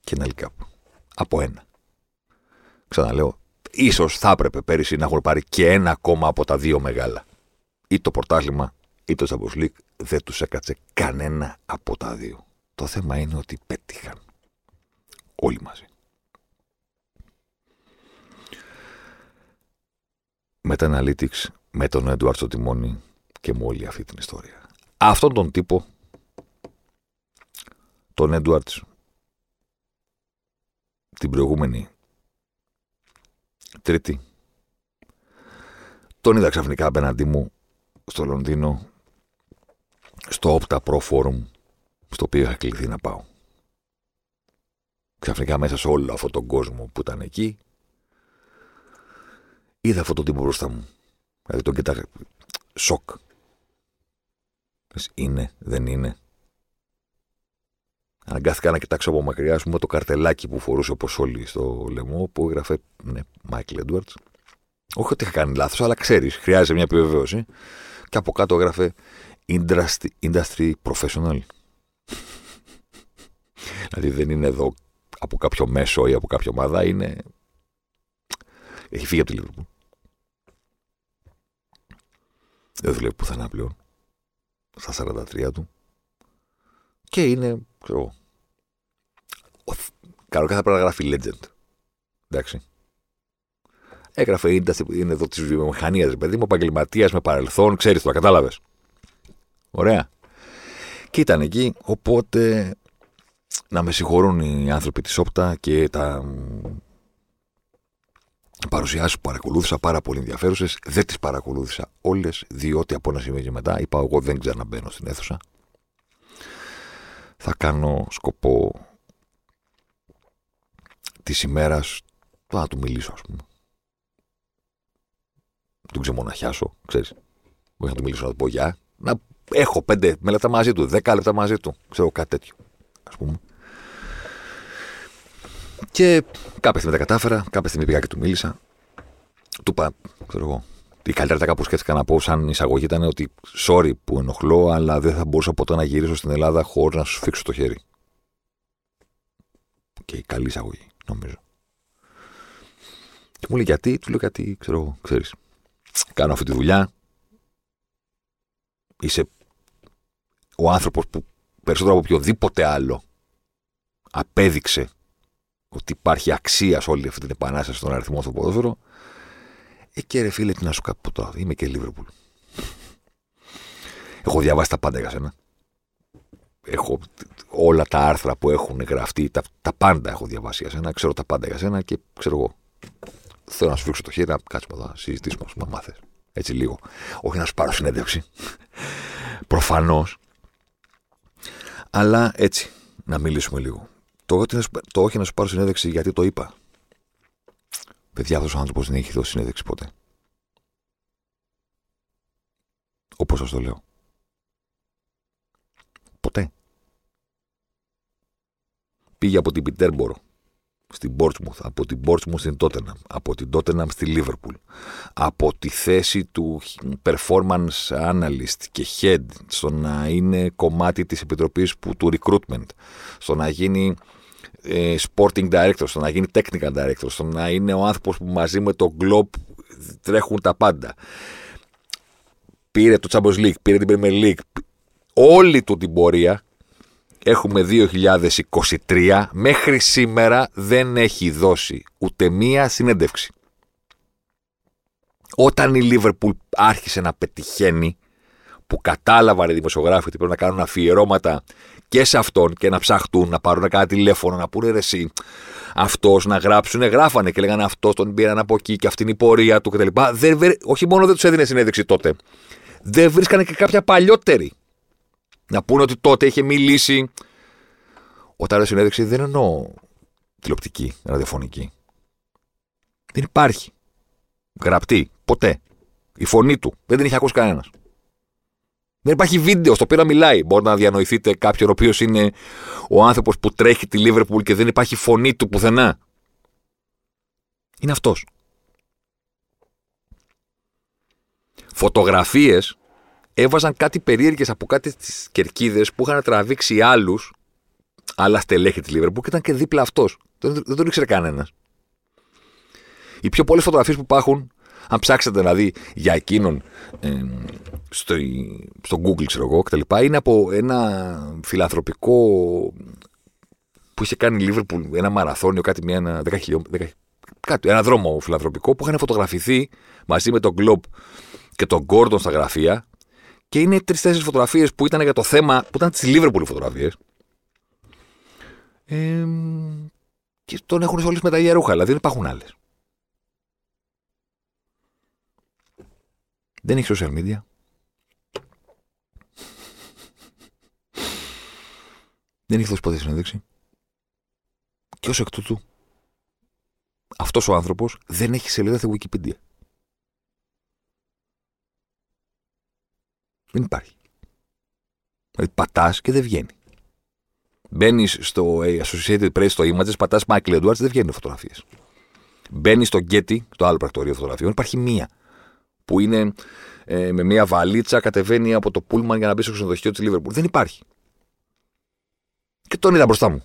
και ένα League Cup. Από ένα. Ξαναλέω, ίσως θα έπρεπε πέρυσι να έχουν πάρει και ένα ακόμα από τα δύο μεγάλα. Ή το πρωτάθλημα ή το Champions League δεν τους έκατσε κανένα από τα δύο. Το θέμα είναι ότι πέτυχαν. Όλοι μαζί. Με τα Analytics, με τον Edward στο τιμόνι και με όλη αυτή την ιστορία. Αυτόν τον τύπο τον Έντουαρτς την προηγούμενη Τρίτη. Τον είδα ξαφνικά απέναντί μου στο Λονδίνο στο Opta Pro Forum στο οποίο είχα κληθεί να πάω. Ξαφνικά μέσα σε όλο αυτόν τον κόσμο που ήταν εκεί είδα αυτόν τον τύπο μπροστά μου. Δηλαδή τον κοιτάγα σοκ. Είναι, δεν είναι. Αναγκάστηκα να κοιτάξω από μακριά πούμε, το καρτελάκι που φορούσε ο όλοι στο λαιμό που έγραφε ναι, Μάικλ Έντουαρτ. Όχι ότι είχα κάνει λάθος, αλλά ξέρεις, χρειάζεται μια επιβεβαίωση. Και από κάτω έγραφε Industry, industry Professional. δηλαδή δεν είναι εδώ από κάποιο μέσο ή από κάποια ομάδα, είναι. Έχει φύγει από τη Λίβερπουλ. Δεν δουλεύει πουθενά πλέον. Στα 43 του. Και είναι, ξέρω Καλό κάθε πρέπει να γράφει legend. Εντάξει. Έγραφε είναι εδώ της βιομηχανίας, παιδί μου, επαγγελματίας με παρελθόν, ξέρεις το, κατάλαβες. Ωραία. Και ήταν εκεί, οπότε να με συγχωρούν οι άνθρωποι της Όπτα και τα παρουσιάσεις που παρακολούθησα πάρα πολύ ενδιαφέρουσες. Δεν τις παρακολούθησα όλες, διότι από ένα σημείο και μετά είπα: Εγώ δεν ξαναμπαίνω στην αίθουσα θα κάνω σκοπό της ημέρας το να του μιλήσω, ας πούμε. Του ξεμοναχιάσω, ξέρεις. Όχι να του μιλήσω, να του πω γεια. Να έχω πέντε με λεπτά μαζί του, δέκα λεπτά μαζί του. Ξέρω κάτι τέτοιο, ας πούμε. Και κάποια στιγμή τα κατάφερα, κάποια στιγμή πήγα και του μίλησα. Του είπα, ξέρω εγώ, η καλύτερη τάκα που σκέφτηκα να πω σαν εισαγωγή ήταν ότι sorry που ενοχλώ, αλλά δεν θα μπορούσα ποτέ να γυρίσω στην Ελλάδα χωρίς να σου φίξω το χέρι. Και η καλή εισαγωγή, νομίζω. Και μου λέει γιατί, του λέω γιατί, ξέρω εγώ, ξέρεις. Κάνω αυτή τη δουλειά. Είσαι ο άνθρωπος που περισσότερο από οποιοδήποτε άλλο απέδειξε ότι υπάρχει αξία σε όλη αυτή την επανάσταση στον αριθμό του ποδόσφαιρο ε, και ρε φίλε, τι να σου πω τώρα. Είμαι και Λίβερπουλ. Έχω διαβάσει τα πάντα για σένα. Έχω όλα τα άρθρα που έχουν γραφτεί, τα, τα πάντα έχω διαβάσει για σένα. Ξέρω τα πάντα για σένα και ξέρω εγώ. θέλω να σου φίξω το χέρι, να κάτσουμε εδώ, να συζητήσουμε, να μάθε. Έτσι λίγο. Όχι να σου πάρω συνέντευξη. Προφανώς. Αλλά έτσι, να μιλήσουμε λίγο. Το, το όχι να σου πάρω συνέντευξη γιατί το είπα. Παιδιά, αυτό ο άνθρωπο δεν έχει δώσει συνέντευξη ποτέ. Όπως σας το λέω. Ποτέ. Πήγε από την Πιτέρμπορο στην Portsmouth, από την Portsmouth στην Tottenham, από την Tottenham στη Liverpool, από τη θέση του performance analyst και head στο να είναι κομμάτι της επιτροπής που, του recruitment, στο να γίνει ε, sporting director, στο να γίνει technical director, στο να είναι ο άνθρωπος που μαζί με το Globe τρέχουν τα πάντα. Πήρε το Champions League, πήρε την Premier League, όλη του την πορεία Έχουμε 2023. Μέχρι σήμερα δεν έχει δώσει ούτε μία συνέντευξη. Όταν η Λίβερπουλ άρχισε να πετυχαίνει, που κατάλαβαν οι δημοσιογράφοι ότι πρέπει να κάνουν αφιερώματα και σε αυτόν και να ψαχτούν, να πάρουν ένα τηλέφωνο, να πούνε ρε εσύ, αυτός να γράψουν, γράφανε και λέγανε αυτός τον πήραν από εκεί και αυτή είναι η πορεία του κτλ. όχι μόνο δεν τους έδινε συνέντευξη τότε, δεν βρίσκανε και κάποια παλιότερη να πούνε ότι τότε είχε μιλήσει. Όταν λέω συνέντευξη δεν εννοώ τηλεοπτική, ραδιοφωνική. Δεν υπάρχει. Γραπτή. Ποτέ. Η φωνή του. Δεν την έχει ακούσει κανένας. Δεν υπάρχει βίντεο στο οποίο να μιλάει. Μπορεί να διανοηθείτε κάποιον ο οποίος είναι ο άνθρωπος που τρέχει τη Λίβερπουλ και δεν υπάρχει φωνή του πουθενά. Είναι αυτός. Φωτογραφίες έβαζαν κάτι περίεργες από κάτι τι κερκίδες που είχαν τραβήξει άλλους, άλλα στελέχη της Λίβερπουλ και ήταν και δίπλα αυτός. Δεν, δεν τον ήξερε κανένας. Οι πιο πολλές φωτογραφίες που υπάρχουν, αν ψάξετε δηλαδή για εκείνον ε, στο, στο Google, ξέρω εγώ, κτλ., είναι από ένα φιλανθρωπικό που είχε κάνει η Λίβερπουλ ένα μαραθώνιο, κάτι μια, ένα, 10 χιλιόμετρα. Κάτι, ένα δρόμο φιλανθρωπικό που είχαν φωτογραφηθεί μαζί με τον Globe και τον Gordon στα γραφεία και είναι τρει-τέσσερι φωτογραφίες που ήταν για το θέμα, που ήταν τις Λίβερπουλ φωτογραφίες. Ε, και τον έχουν όλοι με τα ίδια ρούχα, δηλαδή δεν υπάρχουν άλλες. Δεν έχει social media. Δεν έχει δώσει ποτέ συνέντευξη. Και ως εκ τούτου, αυτός ο άνθρωπος δεν έχει σελίδα στη Wikipedia. Δεν υπάρχει. Δηλαδή πατάς και δεν βγαίνει. Μπαίνεις στο Associated Press, στο Images, πατάς Michael Edwards, δεν βγαίνουν φωτογραφίες. Μπαίνεις στο Getty, το άλλο πρακτορείο φωτογραφιών, υπάρχει μία. Που είναι ε, με μία βαλίτσα, κατεβαίνει από το Πούλμαν για να μπει στο ξενοδοχείο της Liverpool. Δεν υπάρχει. Και τον είδα μπροστά μου.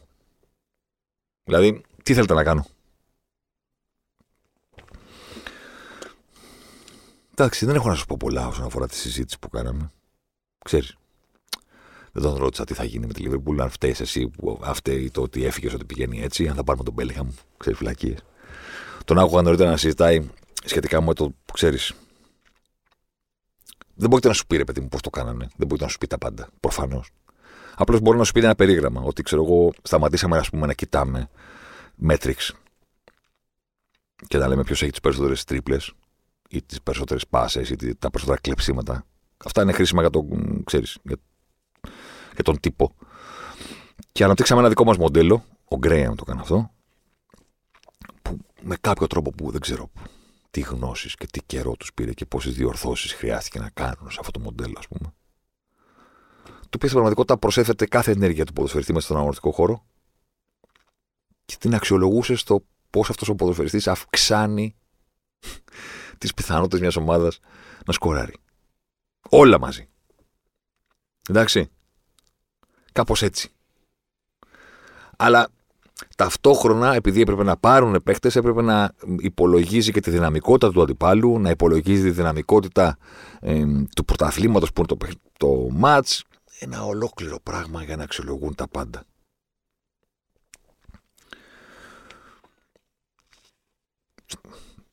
Δηλαδή, τι θέλετε να κάνω; Εντάξει, δεν έχω να σου πω πολλά όσον αφορά τη συζήτηση που κάναμε. Ξέρεις. Δεν τον ρώτησα τι θα γίνει με τη Λίβερπουλ, αν φταίεις εσύ που φταίει το ότι έφυγες ότι πηγαίνει έτσι, αν θα πάρουμε τον Μπέλιχαμ, ξέρεις φυλακίες. Τον άκουγα νωρίτερα να συζητάει σχετικά με το που ξέρεις. Δεν μπορείτε να σου πει ρε παιδί μου πώς το κάνανε. Δεν μπορείτε να σου πει τα πάντα. Προφανώς. Απλώς μπορεί να σου πει ένα περίγραμμα. Ότι ξέρω εγώ, σταματήσαμε ας πούμε, να κοιτάμε metrics και να λέμε ποιος έχει τις περισσότερες τρίπλες ή τις περισσότερες πάσες ή τα περισσότερα κλεψίματα Αυτά είναι χρήσιμα για τον, ξέρεις, για, για τον τύπο. Και αναπτύξαμε ένα δικό μας μοντέλο, ο Γκρέαμ το έκανε αυτό, που με κάποιο τρόπο που δεν ξέρω τι γνώσεις και τι καιρό τους πήρε και πόσες διορθώσεις χρειάστηκε να κάνουν σε αυτό το μοντέλο, ας πούμε. Το οποίο στην πραγματικότητα προσέθεται κάθε ενέργεια του ποδοσφαιριστή μέσα στον αγωνιστικό χώρο και την αξιολογούσε στο πώς αυτός ο ποδοσφαιριστής αυξάνει τις πιθανότητες μιας ομάδας να σκοράρει. Όλα μαζί. Εντάξει. Κάπως έτσι. Αλλά ταυτόχρονα, επειδή έπρεπε να πάρουν παίχτε, έπρεπε να υπολογίζει και τη δυναμικότητα του αντιπάλου, να υπολογίζει τη δυναμικότητα του πρωταθλήματος που είναι το, το μάτς. Ένα ολόκληρο πράγμα για να αξιολογούν τα πάντα.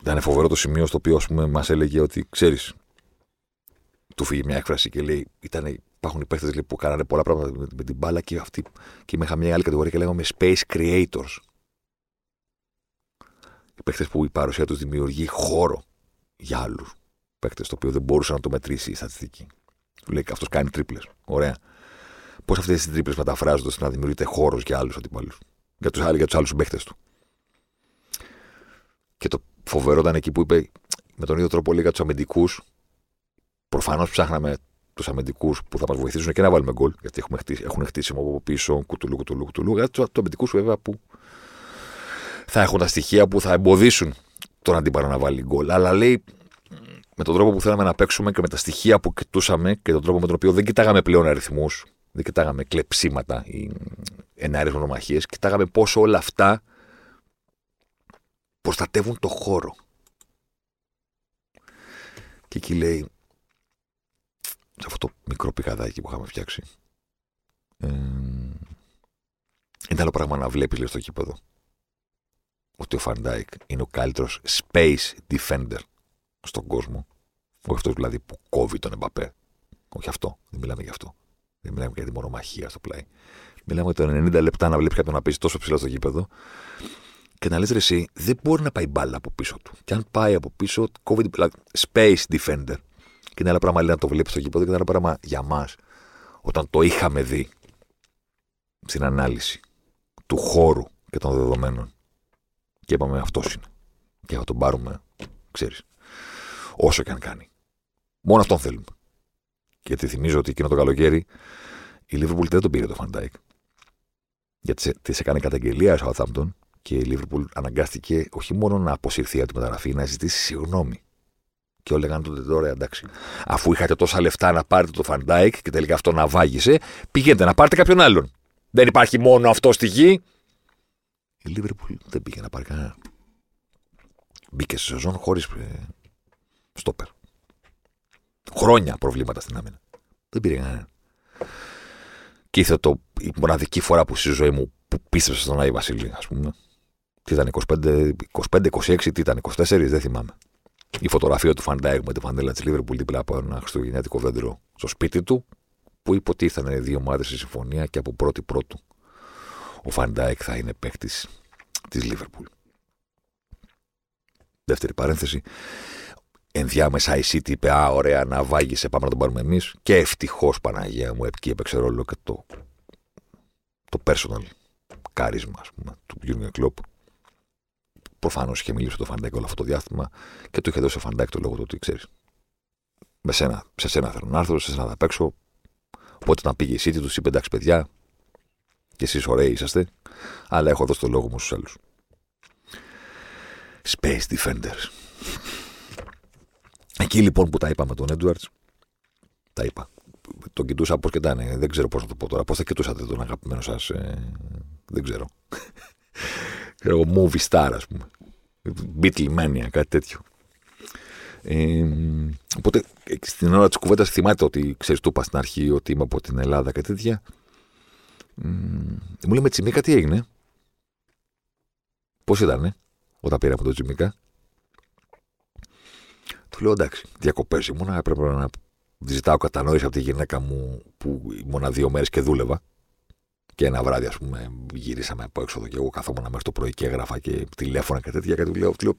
Ήταν φοβερό το σημείο στο οποίο μας έλεγε ότι ξέρεις, του φύγει μια έκφραση και λέει: ήταν, Υπάρχουν οι παίχτε που κάνανε πολλά πράγματα με την μπάλα και αυτοί. Και είχα μια άλλη κατηγορία και λέγαμε Space Creators. Παίχτε που η παρουσία τους δημιουργεί χώρο για άλλους παίχτε, το οποίο δεν μπορούσε να το μετρήσει η στατιστική. Του λέει αυτός κάνει τρίπλες. Ωραία. Πώς αυτές οι τρίπλες μεταφράζονται ώστε να δημιουργείται χώρος για άλλους αντιπάλους; Για τους άλλους, άλλους παίχτε του. Και το φοβερό ήταν εκεί που είπε με τον ίδιο τρόπο λίγα τους αμυντικούς. Προφανώς ψάχναμε τους αμυντικούς που θα μας βοηθήσουν και να βάλουμε γκολ. Γιατί έχουμε χτίσει, έχουν χτίσιμο από πίσω, κουτουλού, κουτουλού, κουτουλού. Για του αμυντικούς βέβαια που θα έχουν τα στοιχεία που θα εμποδίσουν τον αντίπαλο να βάλει γκολ. Αλλά λέει με τον τρόπο που θέλαμε να παίξουμε και με τα στοιχεία που κοιτούσαμε και τον τρόπο με τον οποίο δεν κοιτάγαμε πλέον αριθμούς, δεν κοιτάγαμε κλεψίματα ή εναέριες μονομαχίες, κοιτάγαμε πόσο όλα αυτά προστατεύουν το χώρο. Και εκεί λέει, σε αυτό το μικρό πηγαδάκι που είχαμε φτιάξει, ε, είναι άλλο πράγμα να βλέπεις λέει, στο γήπεδο ότι ο Φαν Ντάικ είναι ο καλύτερος space defender στον κόσμο. Όχι αυτός δηλαδή που κόβει τον Εμπαπέ. Όχι αυτό. Δεν μιλάμε για αυτό. Δεν μιλάμε για τη μονομαχία στο πλάι. Μιλάμε για το 90 λεπτά να βλέπεις κάποιον να παίζει τόσο ψηλά στο γήπεδο και να λες ρε εσύ, δεν μπορεί να πάει μπάλα από πίσω του. Και αν πάει από πίσω, κόβει δηλαδή, space defender. Και είναι ένα πράγμα λέει, να το βλέπεις στο γήπεδο και είναι ένα πράγμα για μας. Όταν το είχαμε δει στην ανάλυση του χώρου και των δεδομένων. Και είπαμε αυτός είναι. Και θα τον πάρουμε, ξέρεις, όσο και αν κάνει. Μόνο αυτόν θέλουμε. Γιατί θυμίζω ότι εκείνο το καλοκαίρι η Liverpool δεν τον πήρε το Φαν Ντάικ. Γιατί της έκανε καταγγελία η Southampton και η Liverpool αναγκάστηκε όχι μόνο να αποσυρθεί από τη μεταγραφή, να ζητήσει συγγνώμη. Και όλοι λέγανε τότε τώρα εντάξει. Αφού είχατε τόσα λεφτά να πάρετε το Φαν Ντάικ και τελικά αυτό ναυάγησε, πηγαίνετε να πάρετε κάποιον άλλον. Δεν υπάρχει μόνο αυτός στη γη. Η Liverpool δεν πήγε να πάρει κανένα. Μπήκε σε σεζόν χωρίς ε, στόπερ. Χρόνια προβλήματα στην άμυνα. Δεν πήρε κανένα. Και ήρθε το, η μοναδική φορά που στη ζωή μου που πίστεψα στον Άι Βασίλη, ας πούμε. Τι ήταν, 25, 25, 26, τι ήταν, 24, δεν θυμάμαι. Η φωτογραφία του Φαν Ντάικ με τη φανέλα της Λίβερπουλ δίπλα από ένα χριστουγεννιάτικο δέντρο στο σπίτι του, που είπε ότι ήρθαν δύο ομάδες σε συμφωνία και από πρώτη πρώτου ο Φαν Ντάικ θα είναι παίκτης της Λίβερπουλ. Δεύτερη παρένθεση. Ενδιάμεσα η City είπε: Α, ωραία, ναυάγησε, πάμε να τον πάρουμε εμείς. Και ευτυχώς Παναγία μου εκεί έπαιξε ρόλο και το, το personal charisma ας πούμε, του Jurgen Klopp. Προφανώς είχε μιλήσει το Φαν Ντάικ όλο αυτό το διάστημα και του είχε δώσει ο Φαν Ντάικ το λόγο του ότι ξέρεις. Με σένα, σε σένα θέλω να έρθω, σε σένα θα παίξω. Οπότε όταν πήγε η City, τους είπε: Εντάξει, παιδιά, και εσείς ωραίοι είσαστε, αλλά έχω δώσει το λόγο μου στους άλλους. Space Defenders. Εκεί λοιπόν που τα είπα με τον Έντουαρτ, τα είπα. Τον κοιτούσα πώς και ήταν. Δεν ξέρω πώς να το πω τώρα. Πώς θα κοιτούσατε τον αγαπημένο σας. Ε, δεν ξέρω. Ξέρω movie star, ας πούμε. Beatlemania, κάτι τέτοιο. Ε, οπότε στην ώρα της κουβέντας θυμάται ότι ξέρεις, του είπα στην αρχή ότι είμαι από την Ελλάδα και τέτοια. Ε, μου λέει με Τσιμίκα τι έγινε; Πώς ήτανε όταν πήραμε τον Τσιμίκα. Του λέω εντάξει, διακοπές ήμουν, έπρεπε να ζητάω κατανόηση από τη γυναίκα μου που ήμουν δύο μέρες και δούλευα. Και ένα βράδυ, ας πούμε, γυρίσαμε από έξοδο και εγώ καθόμουν μέχρι το πρωί και έγραφα και τηλέφωνα και τέτοια. Και του λέω, του λέω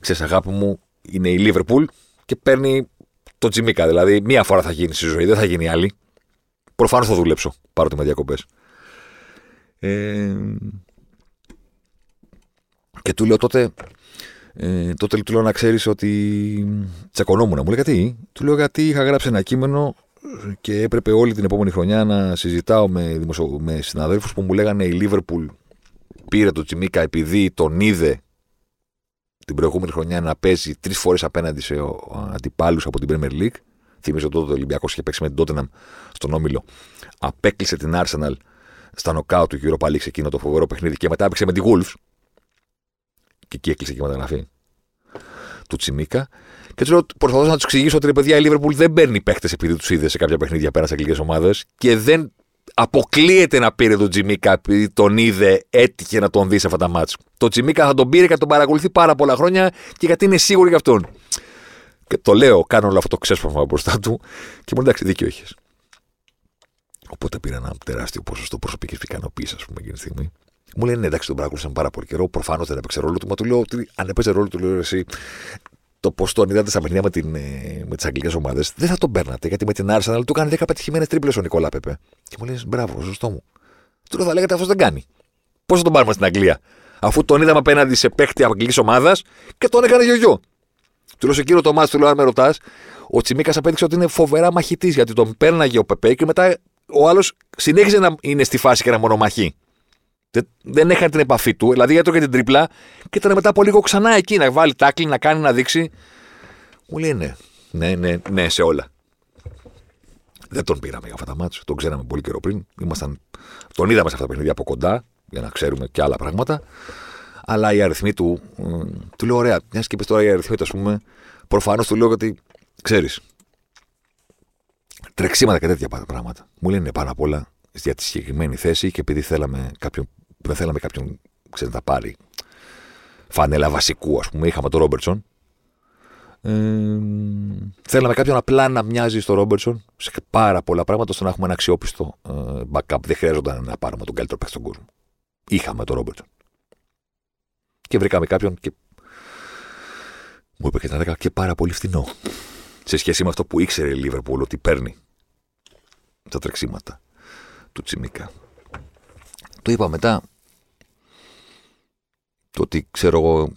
ξέρεις, αγάπη μου, είναι η Λίβερπουλ και παίρνει το Τζιμίκα. Δηλαδή, μία φορά θα γίνει στη ζωή, δεν θα γίνει άλλη. Προφανώς θα δουλέψω, παρότι με διακοπέ. Ε... Και του λέω τότε, ε, τότε του λέω να ξέρεις ότι τσακωνόμουν. Μου λέει γιατί; Του λέω γιατί είχα γράψει ένα κείμενο και έπρεπε όλη την επόμενη χρονιά να συζητάω με, δημοσιο... με συναδέλφους που μου λέγανε η Λίβερπουλ πήρε το Τσιμίκα επειδή τον είδε την προηγούμενη χρονιά να παίζει τρεις φορές απέναντι σε αντιπάλους από την Premier League. Θυμίζω τότε ότι ο Ολυμπιακός είχε παίξει με την Tottenham στον Όμιλο. Απέκλεισε την Arsenal στα νοκάου του Europa League εκείνο το φοβερό παιχνίδι και μετά έπαιξε με τη Wolves και εκεί έκλεισε και η μεταγραφή του Τσιμίκα. Και του προσπαθώ να τους εξηγήσω ότι η παιδιά η Λίβερπουλ δεν παίρνει παίχτες επειδή τους είδε σε κάποια παιχνίδια πέρα σε αγγλικές ομάδες και δεν αποκλείεται να πήρε τον Τσιμίκα επειδή τον είδε, έτυχε να τον δει σε αυτά τα μάτια. Το Τσιμίκα θα τον πήρε και θα τον παρακολουθεί πάρα πολλά χρόνια και γιατί είναι σίγουρο για αυτόν. Και το λέω, κάνω όλο αυτό το ξέσπασμα μπροστά του και μου εντάξει, δίκιο έχεις. Οπότε πήρα ένα τεράστιο ποσοστό προσωπικής ικανοποίησης, ας πούμε, εκείνη τη στιγμή. Μου λέει ναι, εντάξει, τον παρακολουθήσαμε πάρα πολύ καιρό. Προφανώς δεν έπαιξε ρόλο του. Μα του λέω ότι αν έπαιζε ρόλο του, λέω εσύ, το πώ τον είδατε στα παιχνίδια με, την, ε, με τις αγγλικές ομάδες, δεν θα τον παίρνατε. Γιατί με την Arsenal του κάνει 10 πετυχημένες τρίπλες ο Νικόλα Πεπέ. Και μου λέει μπράβο, σωστό μου. Του λέω θα λέγατε αυτό δεν κάνει. Πώς θα τον πάρουμε στην Αγγλία, αφού τον είδαμε απέναντι σε παίχτη αγγλικής ομάδας και τον έκανε γιογιό. Του λέω σε κύριο Τομά, του λέω αν με ρωτάς, ο Τσιμίκας απέδειξε ότι είναι φοβερά μαχητής γιατί τον πέρναγε ο Πεπέ και μετά ο άλλος συνέχιζε να είναι στη φάση και να μονομαχεί. Δεν, δεν έχανε την επαφή του, δηλαδή έτρωγε την τρίπλα και ήταν μετά από λίγο ξανά εκεί να βάλει τάκλι, να κάνει, να δείξει. Μου λέει ναι, ναι, ναι, ναι, σε όλα. Δεν τον πήραμε για αυτά τα μάτια. Τον ξέραμε πολύ καιρό πριν. Ήμασταν... Τον είδαμε σε αυτά τα παιχνίδια από κοντά για να ξέρουμε και άλλα πράγματα. Αλλά οι αριθμοί του. Του λέω: Ωραία, μιας και είπες τώρα οι αριθμοί του, ας πούμε. Προφανώς του λέω ότι ξέρεις. Τρεξίματα και τέτοια πράγματα. Μου λένε πάνω απ' όλα για τη συγκεκριμένη θέση και επειδή θέλαμε κάποιον, δεν θέλαμε κάποιον ξέρετε, να πάρει φανέλα βασικού, ας πούμε, είχαμε τον Ρόμπερτσον. Ε, θέλαμε κάποιον απλά να μοιάζει στο Ρόμπερτσον σε πάρα πολλά πράγματα ώστε να έχουμε ένα αξιόπιστο ε, backup. Δεν χρειάζονταν να πάρουμε τον καλύτερο παίκτη στον κόσμο. Είχαμε τον Ρόμπερτσον. Και βρήκαμε κάποιον και μου είπε και τα και πάρα πολύ φθηνό. Σε σχέση με αυτό που ήξερε η Λίβερπουλ ότι παίρνει τα τρεξίματα του Τσιμίκα. Το είπα μετά το ότι ξέρω εγώ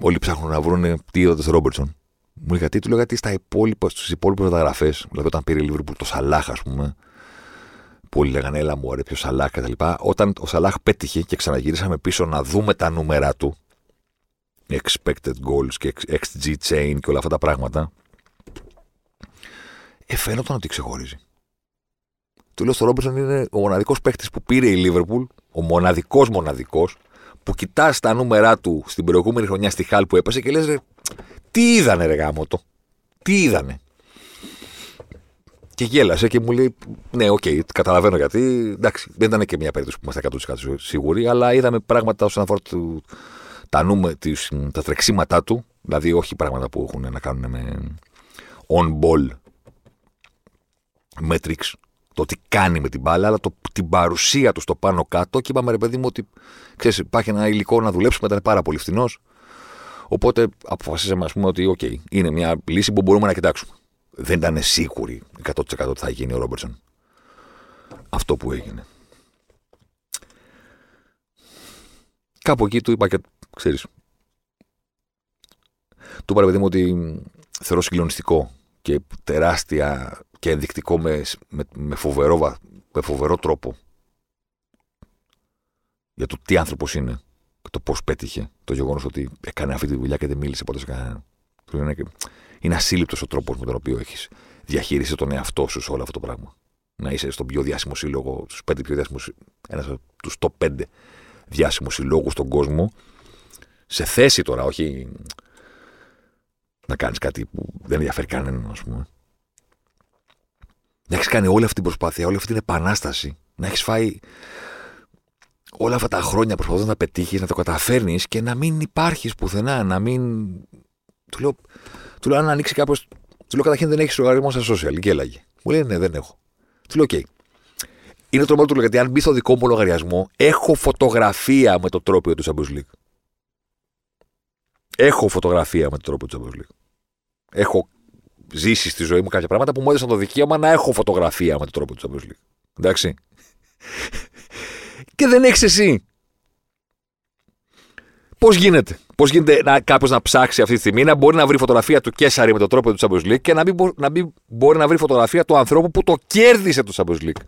όλοι ψάχνουν να βρουν τι είδατε Ρόμπερτσον. Μου λέει τι, του λέω γιατί στα υπόλοιπα, στους υπόλοιπους μεταγραφές, δηλαδή όταν πήρε η Λίβερπουλ το Σαλάχ ας πούμε, που όλοι λέγανε έλα μου ωραία ποιο Σαλάχ κτλ. Όταν ο Σαλάχ πέτυχε και ξαναγυρίσαμε πίσω να δούμε τα νούμερα του, expected goals και XG chain και όλα αυτά τα πράγματα, ε, φαίνονταν ότι ξεχωρίζει. Του λέω στο Ρόμπερτσον είναι ο μοναδικός παίχτης που πήρε η Λίβερπουλ, ο μοναδικός μοναδικός, που κοιτάς τα νούμερα του στην προηγούμενη χρονιά στη Χάλ που έπεσε και λες, τι είδανε ρε γαμώτο; Τι είδανε; Και γέλασε και μου λέει: Ναι, OK, okay, καταλαβαίνω γιατί. Εντάξει, δεν ήταν και μια περίπτωση που είμαστε 100% σίγουροι, αλλά είδαμε πράγματα όσον αφορά του, τα, νούμε, τις, τα τρεξίματά του, δηλαδή όχι πράγματα που έχουν να κάνουν με on-ball metrics, το τι κάνει με την μπάλα, αλλά το, την παρουσία του στο πάνω κάτω. Και είπαμε, ρε παιδί μου, ότι ξέρεις, υπάρχει ένα υλικό να δουλέψουμε, ήταν πάρα πολύ φθηνός. Οπότε αποφασίσαμε, ας πούμε, ότι okay, είναι μια λύση που μπορούμε να κοιτάξουμε. Δεν ήταν σίγουροι 100% ότι θα γίνει ο Ρόμπερτσον. Αυτό που έγινε. Κάπου εκεί του είπα και ξέρεις. Του είπα, παιδί μου, ότι θεωρώ συγκλονιστικό και τεράστια και ενδεικτικό με, με, με, φοβερό, με φοβερό τρόπο για το τι άνθρωπος είναι και το πώς πέτυχε το γεγονός ότι έκανε αυτή τη δουλειά και δεν μίλησε ποτέ σε κανέναν. Είναι, είναι ασύλληπτος ο τρόπος με τον οποίο έχεις διαχείρισει τον εαυτό σου σε όλο αυτό το πράγμα. Να είσαι στον πιο διάσημο σύλλογο, στους πέντε πιο διάσημους, ένας από τους top 5 διάσημους συλλόγους στον κόσμο, σε θέση τώρα, όχι να κάνεις κάτι που δεν ενδιαφέρει κανέναν, ας πούμε. Να έχεις κάνει όλη αυτή την προσπάθεια, όλη αυτή την επανάσταση, να έχεις φάει όλα αυτά τα χρόνια προσπαθώντας να πετύχεις, να το καταφέρνεις και να μην υπάρχεις πουθενά, να μην. Του λέω, του λέω αν ανοίξει κάποιο. Του λέω καταρχήν δεν έχεις λογαριασμό στα social. Και έλαγε. Μου λέει ναι, δεν έχω. Του λέω, OK. Okay. Είναι τρομερό του λέω γιατί αν μπει στο δικό μου λογαριασμό, έχω φωτογραφία με το τρόπαιο του Champions League. Έχω φωτογραφία με το τρόπαιο του Champions League. Έχω ζήσει στη ζωή μου κάποια πράγματα που μου έδωσαν το δικαίωμα να έχω φωτογραφία με το τρόπαιο του Champions League. Εντάξει. και δεν έχεις εσύ. Πώς γίνεται, Πώς γίνεται να, κάποιος να ψάξει αυτή τη στιγμή να μπορεί να βρει φωτογραφία του Κέσσαρη με το τρόπαιο του Champions League και να μην, να μην μπορεί να βρει φωτογραφία του ανθρώπου που το κέρδισε το Champions League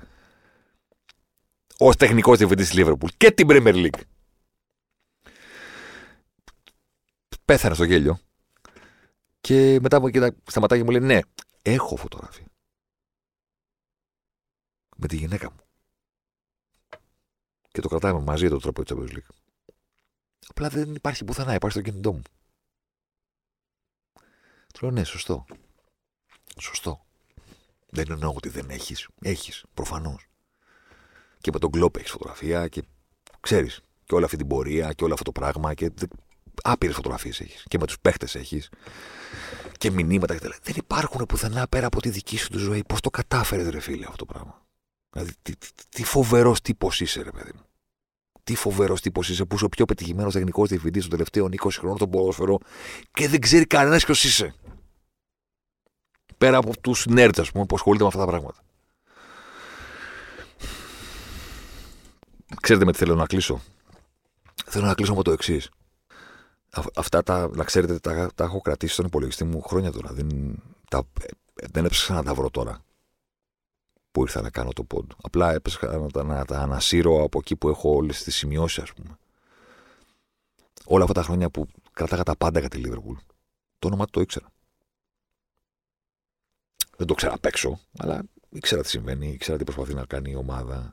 ως τεχνικός διευθυντής της Liverpool και την Premier League. Πέθανε στο γέλιο. Και μετά μου κοιτά, σταματάει και μου λέει: Ναι, έχω φωτογραφία. Με τη γυναίκα μου. Και το κρατάμε μαζί το τρόπο της Champions League. Απλά δεν υπάρχει πουθενά, υπάρχει στο κινητό μου. Του λέω: Ναι, σωστό. Σωστό. Δεν εννοώ ότι δεν έχεις. Έχεις, προφανώς. Και με τον κλόπ έχεις φωτογραφία και ξέρεις και όλη αυτή την πορεία και όλο αυτό το πράγμα και άπειρες φωτογραφίες έχεις. Και με τους παίχτες έχεις. Και μηνύματα κτλ. Δεν υπάρχουν πουθενά πέρα από τη δική σου τη ζωή. Πώς το κατάφερες, ρε φίλε, αυτό το πράγμα; Δηλαδή, τι, τι, τι φοβερός τύπος είσαι, ρε παιδί μου. τι φοβερός τύπος είσαι, που είσαι ο πιο πετυχημένος τεχνικός διευθυντής των τελευταίων 20 χρόνων στο ποδόσφαιρο και δεν ξέρει κανένας ποιος είσαι. Πέρα από τους νέρτ, ας πούμε, που ασχολείται με αυτά τα πράγματα. Ξέρετε με τι θέλω να κλείσω; Θέλω να κλείσω με το εξής. Αυτά τα, να ξέρετε, τα, τα έχω κρατήσει στον υπολογιστή μου χρόνια τώρα. Δεν, τα, δεν έψαξα να τα βρω τώρα που ήρθα να κάνω το πόντ. Απλά έπεσα να, τα, να τα ανασύρω από εκεί που έχω όλες τις σημειώσεις, ας πούμε. Όλα αυτά τα χρόνια που κρατάγα τα πάντα για τη Λίβερπουλ. Το όνομα του το ήξερα. Δεν το ξέρα απ' έξω, αλλά ήξερα τι συμβαίνει, ήξερα τι προσπαθεί να κάνει η ομάδα.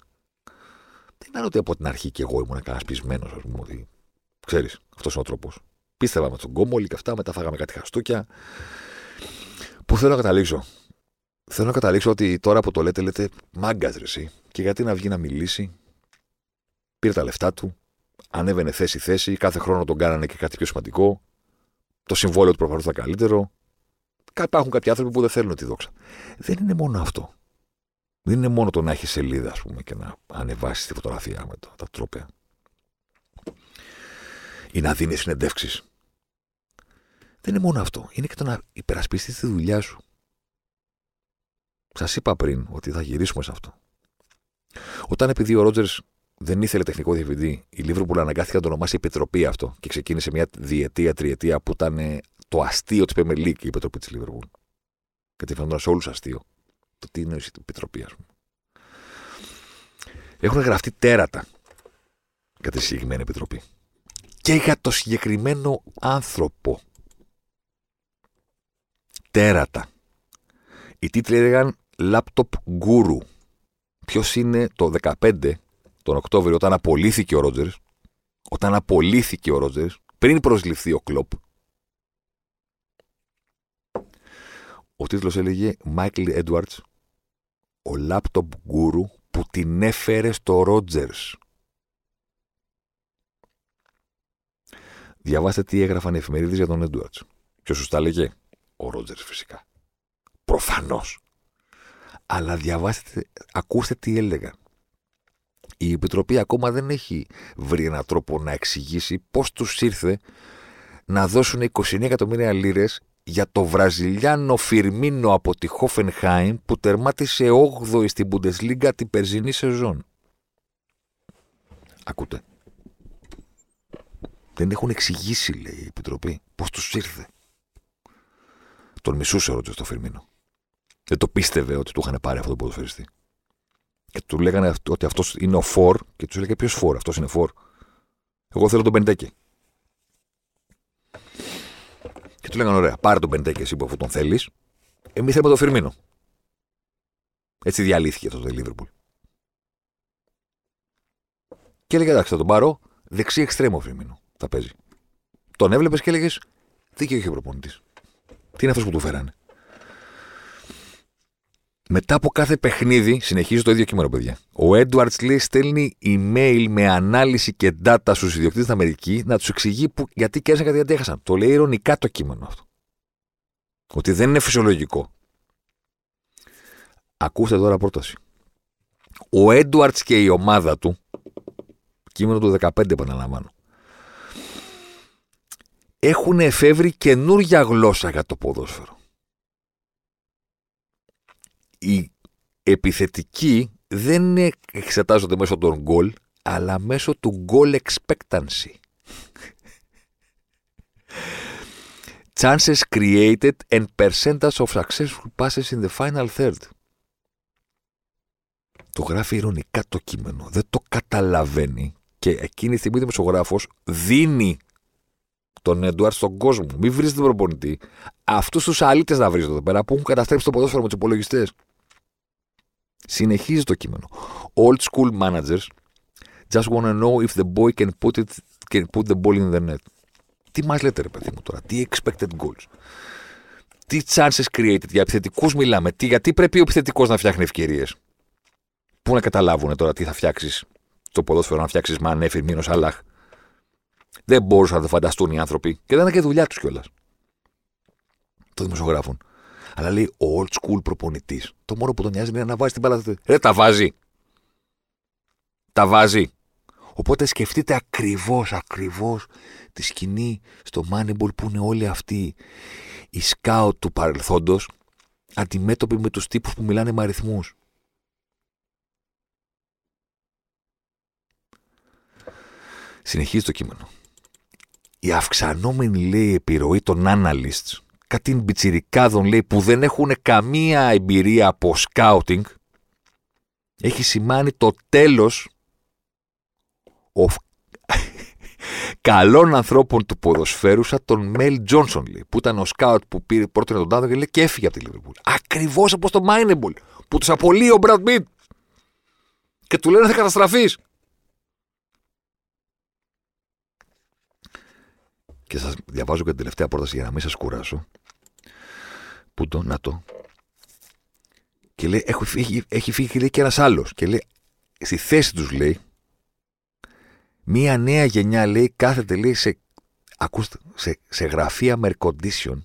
Δεν ήταν ότι από την αρχή και εγώ ήμουν κανένας πεισμένος, ας πούμε, ότι ξέρεις, αυτός είναι ο τρόπος. Πίστευα με τον κόμπολι και αυτά, μετά φάγαμε κάτι χαστούκια. Που θέλω να καταλήξω. Θέλω να καταλήξω ότι τώρα που το λέτε, λέτε μάγκας εσύ. Και γιατί να βγει να μιλήσει; Πήρε τα λεφτά του. Ανέβαινε θέση-θέση. Κάθε χρόνο τον κάνανε και κάτι πιο σημαντικό. Το συμβόλαιο του προφανώς ήταν καλύτερο. Υπάρχουν κάποιοι άνθρωποι που δεν θέλουν τη δόξα. Δεν είναι μόνο αυτό. Δεν είναι μόνο το να έχεις σελίδα, ας πούμε, και να ανεβάσεις τη φωτογραφία με τα τρόπια. Ή να δίνεις συνεντεύξεις. Δεν είναι μόνο αυτό. Είναι και το να υπερασπιστείς τη δουλειά σου. Σας είπα πριν ότι θα γυρίσουμε σε αυτό. Όταν επειδή ο Ρότζερς δεν ήθελε τεχνικό διευθυντή, η Λίβροπουλ αναγκάστηκε να το ονομάσει Επιτροπή αυτό και ξεκίνησε μια διετία, τριετία που ήταν το αστείο της Premier League η Επιτροπή της Λίβροπουλ. Γιατί φαίνονταν σε όλους αστείο. Το τι είναι η Επιτροπή, ας πούμε. Έχουν γραφτεί τέρατα για τη συγκεκριμένη Επιτροπή. Και για το συγκεκριμένο άνθρωπο. Τέρατα. Οι τίτλοι έλεγαν Laptop Guru. Ποιος είναι το 15 τον Οκτώβριο όταν απολύθηκε ο Ρότζερς, όταν απολύθηκε ο Ρότζερς, πριν προσληφθεί ο Κλοπ. Ο τίτλος έλεγε Michael Edwards, ο Laptop Guru που την έφερε στο Ρότζερς. Διαβάστε τι έγραφαν οι εφημερίδες για τον Edwards. Ποιος σου τα έλεγε; Ο Ρότζερς φυσικά. Προφανώς. Αλλά διαβάστε, ακούστε τι έλεγαν. Η Επιτροπή ακόμα δεν έχει βρει έναν τρόπο να εξηγήσει πώς τους ήρθε να δώσουν 29 εκατομμύρια λίρες για το Βραζιλιάνο Φιρμίνο από τη Χόφενχάιμ που τερμάτισε 8η στην Bundesliga την περσινή σεζόν. Ακούτε. Δεν έχουν εξηγήσει, λέει η Επιτροπή, πώς τους ήρθε. Τον μισούσε ο Ρότζερ στο Φιρμίνο. Δεν το πίστευε ότι του είχαν πάρει αυτό το ποδοσφαιριστή. Και του λέγανε ότι αυτός είναι ο Φορ και τους έλεγε ποιος Φορ, αυτός είναι Φορ. Εγώ θέλω τον Πεντέκε. Και του λέγανε ωραία, πάρε τον Πεντέκε εσύ που αφού τον θέλεις. Εμείς θέλουμε το Φιρμίνο. Έτσι διαλύθηκε αυτό το Λίβερπουλ. Και έλεγε εντάξει, θα τον πάρω δεξί εξτρέμο Φιρμίνο. Θα παίζει. Τον έβλεπες και έλεγες δίκαιο είχε ο προπονητής. Τι είναι αυτός που του φέρανε; Μετά από κάθε παιχνίδι, συνεχίζει το ίδιο κείμενο, παιδιά. Ο Έντουαρτ λέει στέλνει email με ανάλυση και data στους ιδιοκτήτες στην Αμερική να τους εξηγεί που, γιατί κέρδισαν και γιατί έχασαν. Το λέει ηρωνικά το κείμενο αυτό. Ότι δεν είναι φυσιολογικό. Ακούστε τώρα πρόταση. Ο Έντουαρτ και η ομάδα του, κείμενο του 15 επαναλαμβάνω, έχουν εφεύρει καινούργια γλώσσα για το ποδόσφαιρο οι επιθετικοί δεν εξετάζονται μέσω των γκολ, αλλά μέσω του goal expectancy. Chances created and percentage of successful passes in the final third. Το γράφει ηρωνικά το κείμενο. Δεν το καταλαβαίνει. Και εκείνη τη στιγμή ο δημοσιογράφος δίνει τον Εντουάρτ στον κόσμο. Μην βρει τον προπονητή. Αυτούς τους αλήτες να βρει εδώ πέρα που έχουν καταστρέψει το ποδόσφαιρο με τους υπολογιστές. Συνεχίζει το κείμενο. Old school managers just want to know if the boy can put, it, can put the ball in the net. Τι μας λέτε, ρε παιδί μου τώρα, τι expected goals; Τι chances created, για επιθετικούς μιλάμε. Τι, γιατί πρέπει ο επιθετικός να φτιάχνει ευκαιρίες; Πού να καταλάβουν τώρα τι θα φτιάξεις στο ποδόσφαιρο, να φτιάξεις Μανέ, Φιρμίνο, Αλάχ. Δεν μπορούσαν να το φανταστούν οι άνθρωποι και δεν είναι και δουλειά τους κιόλας. Το δημοσιογράφων. Αλλά λέει ο old school προπονητής. Το μόνο που τον νοιάζει είναι να βάζει την μπάλα. Ρε, τα βάζει. Τα βάζει. Οπότε σκεφτείτε ακριβώς, ακριβώς τη σκηνή στο Moneyball που είναι όλοι αυτοί οι σκάουτ του παρελθόντος αντιμέτωποι με τους τύπους που μιλάνε με αριθμούς. Συνεχίζει το κείμενο. Η αυξανόμενη λέει επιρροή των analysts κάτι μπιτσιρικάδων λέει που δεν έχουν καμία εμπειρία από σκάουτινγκ έχει σημάνει το τέλος of καλών ανθρώπων του ποδοσφαίρου σαν τον Μέλ Τζόνσον λέει, που ήταν ο σκάουτ που πήρε πρώτο τον τάδε και, λέει, και έφυγε από τη Λίβερπουλ. Ακριβώς όπως το Moneyball που τους απολύει ο Μπραντ Πιτ και του λένε θα καταστραφείς. Και σας διαβάζω και την τελευταία πρόταση για να μην σας κουράσω. Πού το, να το. Και λέει, έχει φύγει, έχει φύγει λέει, και ένας άλλος. Και λέει, στη θέση τους λέει, μία νέα γενιά λέει, κάθεται λέει, σε, ακούστε, σε, σε γραφεία με air condition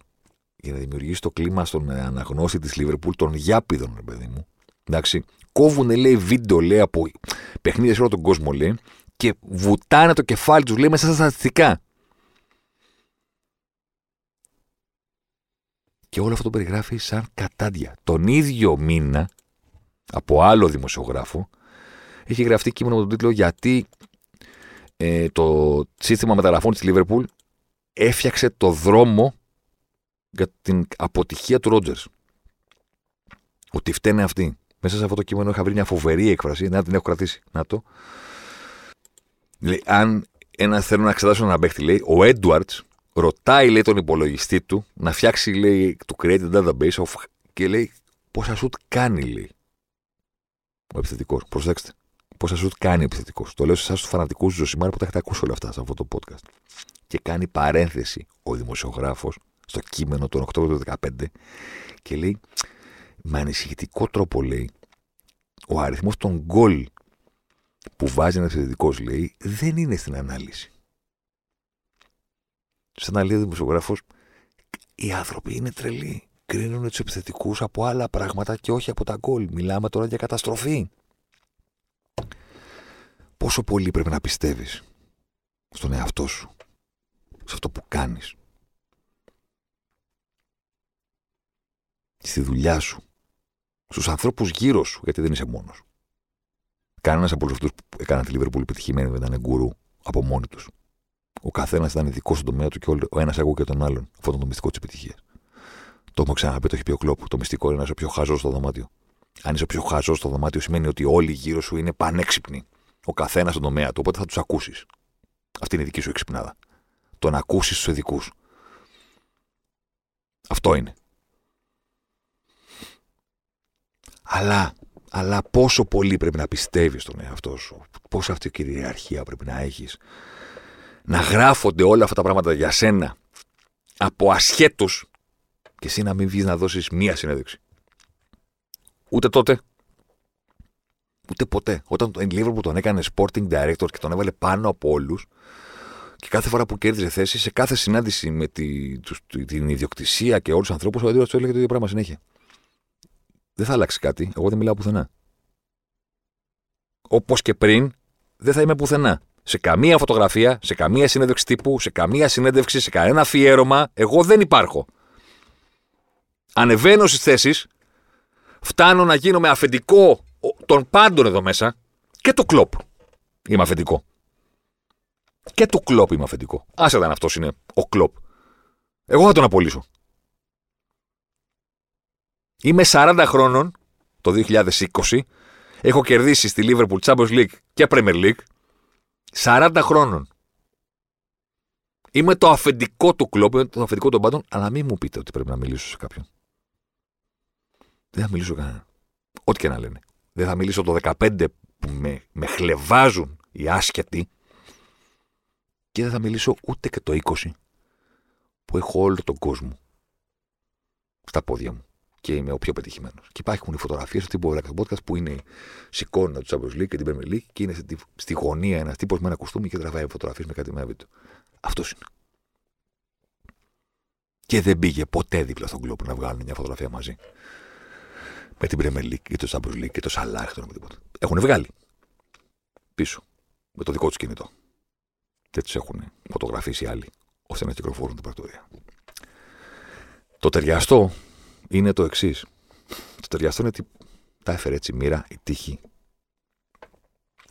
για να δημιουργήσει το κλίμα στον αναγνώστη της Λίβερπουλ των Γιάπηδων, ρε παιδί μου. Εντάξει. Κόβουν, λέει, βίντεο, λέει, από παιχνίδια σε όλο τον κόσμο, λέει, και βουτάνε το κεφάλι τους, λέει, μέσα στα στατιστικά. Και όλο αυτό το περιγράφει σαν κατάντια. Τον ίδιο μήνα, από άλλο δημοσιογράφο, έχει γραφτεί κείμενο με τον τίτλο Γιατί ε, το σύστημα μεταγραφών της Λίβερπουλ έφτιαξε το δρόμο για την αποτυχία του Ρότζερς. Ότι φταίνε αυτοί. Μέσα σε αυτό το κείμενο είχα βρει μια φοβερή έκφραση, να την έχω κρατήσει. Να το. Λέει, αν ένα θέλω να εξετάσω έναν παίχτη, λέει, ο Έντουαρτ ρωτάει λέει, τον υπολογιστή του να φτιάξει λέει, του create database of, και λέει πόσα σουτ κάνει λέει. Ο επιθετικός. Προσέξτε. Πόσα σουτ κάνει ο επιθετικός. Το λέω σε εσάς τους φανατικούς Ζωσιμάρ που τα έχετε ακούσει όλα αυτά σε αυτό το podcast. Και κάνει παρένθεση ο δημοσιογράφος στο κείμενο τον Οκτώβριο του 2015 και λέει με ανησυχητικό τρόπο λέει ο αριθμός των γκολ που βάζει ένας επιθετικός λέει δεν είναι στην ανάλυση σαν να λέει ο δημοσιογράφος, οι άνθρωποι είναι τρελοί. Κρίνουν τους επιθετικούς από άλλα πράγματα και όχι από τα γκολ. Μιλάμε τώρα για καταστροφή. Πόσο πολύ πρέπει να πιστεύεις στον εαυτό σου, σε αυτό που κάνεις, στη δουλειά σου, στους ανθρώπους γύρω σου, γιατί δεν είσαι μόνος. Κανένας από αυτούς που έκαναν τη Λίβερπουλ επιτυχημένη δεν ήταν γκουρού από μόνοι τους. Ο καθένας ήταν ειδικό στον τομέα του και ο ένας εγώ και τον άλλον. Αυτό ήταν το μυστικό της επιτυχίας. Το έχουμε ξαναπεί, το έχει πει ο Κλόπ. Το μυστικό είναι να είσαι ο πιο χαζός στο δωμάτιο. Αν είσαι ο πιο χαζός στο δωμάτιο, σημαίνει ότι όλοι γύρω σου είναι πανέξυπνοι. Ο καθένας στον τομέα του, οπότε θα τους ακούσεις. Αυτή είναι η δική σου εξυπνάδα. Το να ακούσεις τους ειδικούς. Αυτό είναι. Αλλά, αλλά πόσο πολύ πρέπει να πιστεύεις στον εαυτό σου, πόσο αυτή η κυριαρχία πρέπει να έχεις, να γράφονται όλα αυτά τα πράγματα για σένα από ασχέτως και εσύ να μην βγεις να δώσεις μία συνέντευξη. Ούτε τότε, ούτε ποτέ. Όταν τον που τον έκανε sporting director και τον έβαλε πάνω από όλους, και κάθε φορά που κέρδιζε θέση, σε κάθε συνάντηση με τη, την ιδιοκτησία και όλους τους ανθρώπους, ο αντίβαρο του έλεγε το ίδιο πράγμα συνέχεια. Δεν θα αλλάξει κάτι. Εγώ δεν μιλάω πουθενά. Όπως και πριν, δεν θα είμαι πουθενά σε καμία φωτογραφία, σε καμία συνέντευξη τύπου, σε καμία συνέντευξη, σε κανένα αφιέρωμα. Εγώ δεν υπάρχω. Ανεβαίνω στις θέσεις, φτάνω να γίνω με αφεντικό των πάντων εδώ μέσα και το κλοπ. Είμαι αφεντικό. Και το κλοπ είμαι αφεντικό. Άσε αν αυτός είναι ο κλοπ. Εγώ θα τον απολύσω. Είμαι 40 χρόνων το 2020. Έχω κερδίσει στη Liverpool Champions League και Premier League. 40 χρόνων. Είμαι το αφεντικό του κλόπ, είμαι το αφεντικό των πάντων, αλλά μην μου πείτε ότι πρέπει να μιλήσω σε κάποιον. Δεν θα μιλήσω κανένα. Ό,τι και να λένε. Δεν θα μιλήσω το 15 που με, με χλεβάζουν οι άσχετοι και δεν θα μιλήσω ούτε και το 20 που έχω όλο τον κόσμο στα πόδια μου και είμαι ο πιο πετυχημένος. Και υπάρχουν οι φωτογραφίες του τύπου Black Podcast που είναι σηκώνει του Champions League και την Premier League και είναι στη, στη γωνία ένας τύπος με ένα κουστούμι και τραβάει φωτογραφίες με κάτι με βίντεο. Αυτός είναι. Και δεν πήγε ποτέ δίπλα στον κλοπ να βγάλουν μια φωτογραφία μαζί. Με την Premier League και το Champions League και το Salah και το τίποτα. Έχουν βγάλει. Πίσω. με το δικό τους κινητό. Δεν του έχουν φωτογραφίσει οι άλλοι ώστε να κυκλοφορούν την πρακτορία. Το ταιριαστό είναι το εξής. Το ταιριαστό είναι ότι τα έφερε έτσι η μοίρα, η τύχη.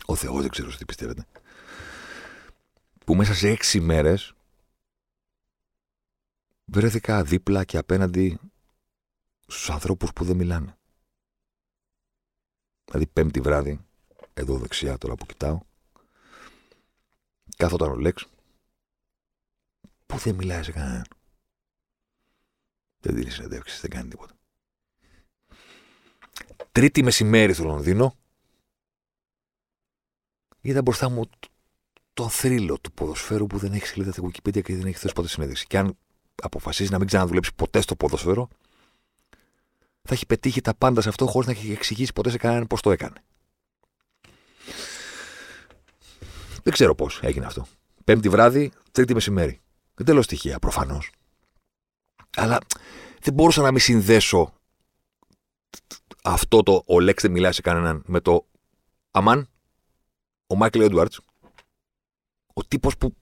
Ο Θεός δεν ξέρω τι πιστεύετε. Που μέσα σε έξι μέρες βρέθηκα δίπλα και απέναντι στους ανθρώπους που δεν μιλάνε. Δηλαδή πέμπτη βράδυ, εδώ δεξιά τώρα που κοιτάω, κάθονταν ο Λέξ, που δεν μιλάει σε κανέναν. Δεν δίνει συνεντεύξεις, δεν κάνει τίποτα. Τρίτη μεσημέρι στο Λονδίνο, είδα μπροστά μου το θρύλο του ποδοσφαίρου που δεν έχεις σελίδα στην Wikipedia και δεν έχεις θέσει ποτέ συνέντευξη. Και αν αποφασίσεις να μην ξαναδουλέψεις ποτέ στο ποδοσφαίρο, θα έχει πετύχει τα πάντα σε αυτό χωρίς να έχει εξηγήσει ποτέ σε κανέναν πώς το έκανε. Δεν ξέρω πώς έγινε αυτό. Πέμπτη βράδυ, τρίτη μεσημέρι. Δεν τέλο στοιχεία, προφανώς. Αλλά δεν μπορούσα να μην συνδέσω αυτό το ο Λέξ δεν μιλάει σε κανέναν με το Αμάν, ο Μάικλ Έντουαρτς, ο τύπος που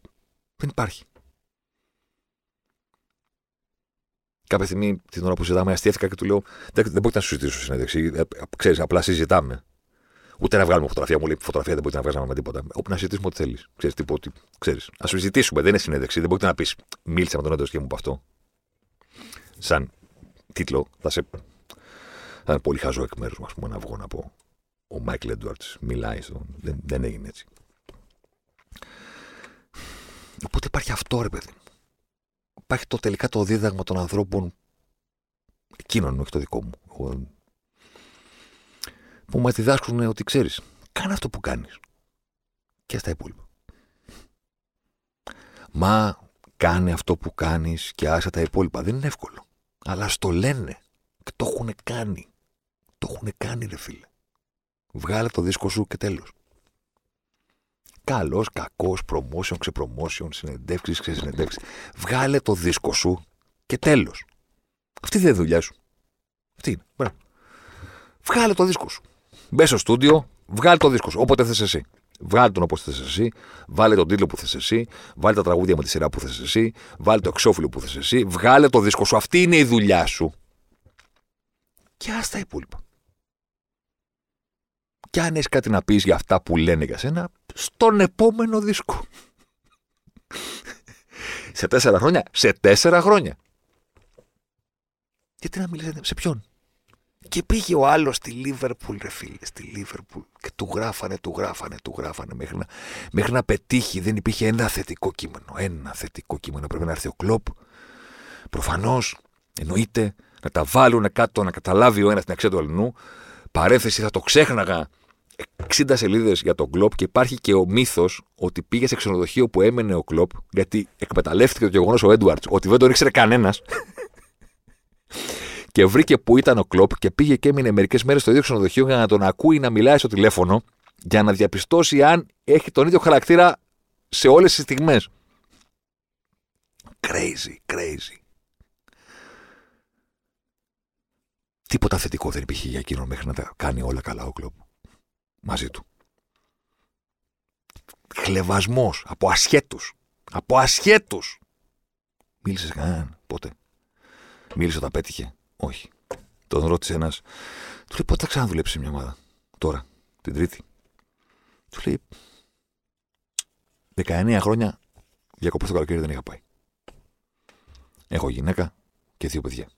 δεν υπάρχει. Κάποια στιγμή την ώρα που συζητάμε, αστείευτηκα και του λέω: Δεν, δεν μπορείτε να σου συζητήσω συνέντευξη. Ε, ξέρεις, απλά συζητάμε. Ούτε να βγάλουμε φωτογραφία. Μου λέει: Φωτογραφία δεν μπορείτε να βγάζαμε με τίποτα. Όπου να συζητήσουμε ό,τι θέλεις. Ξέρεις τι ότι. Ξέρεις. Α συζητήσουμε. Δεν είναι συνέντευξη. Δεν μπορείτε να πεις: Μίλησα με τον έντονο και μου από αυτό. Σαν τίτλο θα σε. Θα είναι πολύ χαζό εκ μέρους μου να βγω να πω. Ο Μάικλ Έντουαρτ μιλάει στο. Δεν, δεν έγινε έτσι. Οπότε υπάρχει αυτό ρε παιδί υπάρχει το τελικά το δίδαγμα των ανθρώπων εκείνων, όχι το δικό μου. Που μας διδάσκουν ότι ξέρεις, κάνε αυτό που κάνεις. Και στα υπόλοιπα. Μα κάνε αυτό που κάνεις και άσε τα υπόλοιπα. Δεν είναι εύκολο. Αλλά στο λένε. Και το έχουν κάνει. Το έχουν κάνει, ρε φίλε. Βγάλε το δίσκο σου και τέλος. Καλός, κακός, promotion, ξεπρομόσιον, συνεντεύξεις, ξεσυνεντεύξεις. Βγάλε το δίσκο σου και τέλος. Αυτή δεν είναι δουλειά σου. Αυτή είναι. Μπράβο. Βγάλε το δίσκο σου. Μπες στο στούντιο, βγάλε το δίσκο σου. Όποτε θες εσύ. Βγάλε τον όπως θες εσύ. Βάλε τον τίτλο που θες εσύ. Βάλε τα τραγούδια με τη σειρά που θες εσύ. Βάλε το εξώφυλλο που θες εσύ. Βγάλε το δίσκο σου. Αυτή είναι η δουλειά σου. Και άστα τα υπόλοιπα. Και αν έχεις κάτι να πεις για αυτά που λένε για σένα, στον επόμενο δίσκο. σε τέσσερα χρόνια. Σε τέσσερα χρόνια. Γιατί να μιλήσετε, σε ποιον; Και πήγε ο άλλος στη Λίβερπουλ, ρε φίλε, στη Λίβερπουλ. Και του γράφανε, του γράφανε, του γράφανε μέχρι να, μέχρι να πετύχει. Δεν υπήρχε ένα θετικό κείμενο. Ένα θετικό κείμενο. Πρέπει να έρθει ο κλοπ. Προφανώς, εννοείται, να τα βάλουν κάτω, να καταλάβει ο ένας την αξία του αλληνού. Παρέθεση, θα το ξέχναγα 60 σελίδες για τον Κλοπ και υπάρχει και ο μύθος ότι πήγε σε ξενοδοχείο που έμενε ο Κλοπ γιατί εκμεταλλεύτηκε το γεγονός ο Έντουαρτς ότι δεν τον ήξερε κανένας. Και βρήκε που ήταν ο Κλοπ και πήγε και έμεινε μερικές μέρες στο ίδιο ξενοδοχείο για να τον ακούει να μιλάει στο τηλέφωνο για να διαπιστώσει αν έχει τον ίδιο χαρακτήρα σε όλες τις στιγμές. Crazy, crazy. Τίποτα θετικό δεν υπήρχε για εκείνον μέχρι να τα κάνει όλα καλά ο Κλοπ μαζί του. Χλεβασμός από ασχέτους. Από ασχέτους. Μίλησες σε κανέναν πότε. Μίλησε όταν πέτυχε. Όχι. Τον ρώτησε ένας. Του λέει πότε θα ξαναδουλέψει μια ομάδα; Τώρα. Την Τρίτη. Του λέει 19 χρόνια διακοπές το καλοκαίρι δεν είχα πάει. Έχω γυναίκα και δύο παιδιά.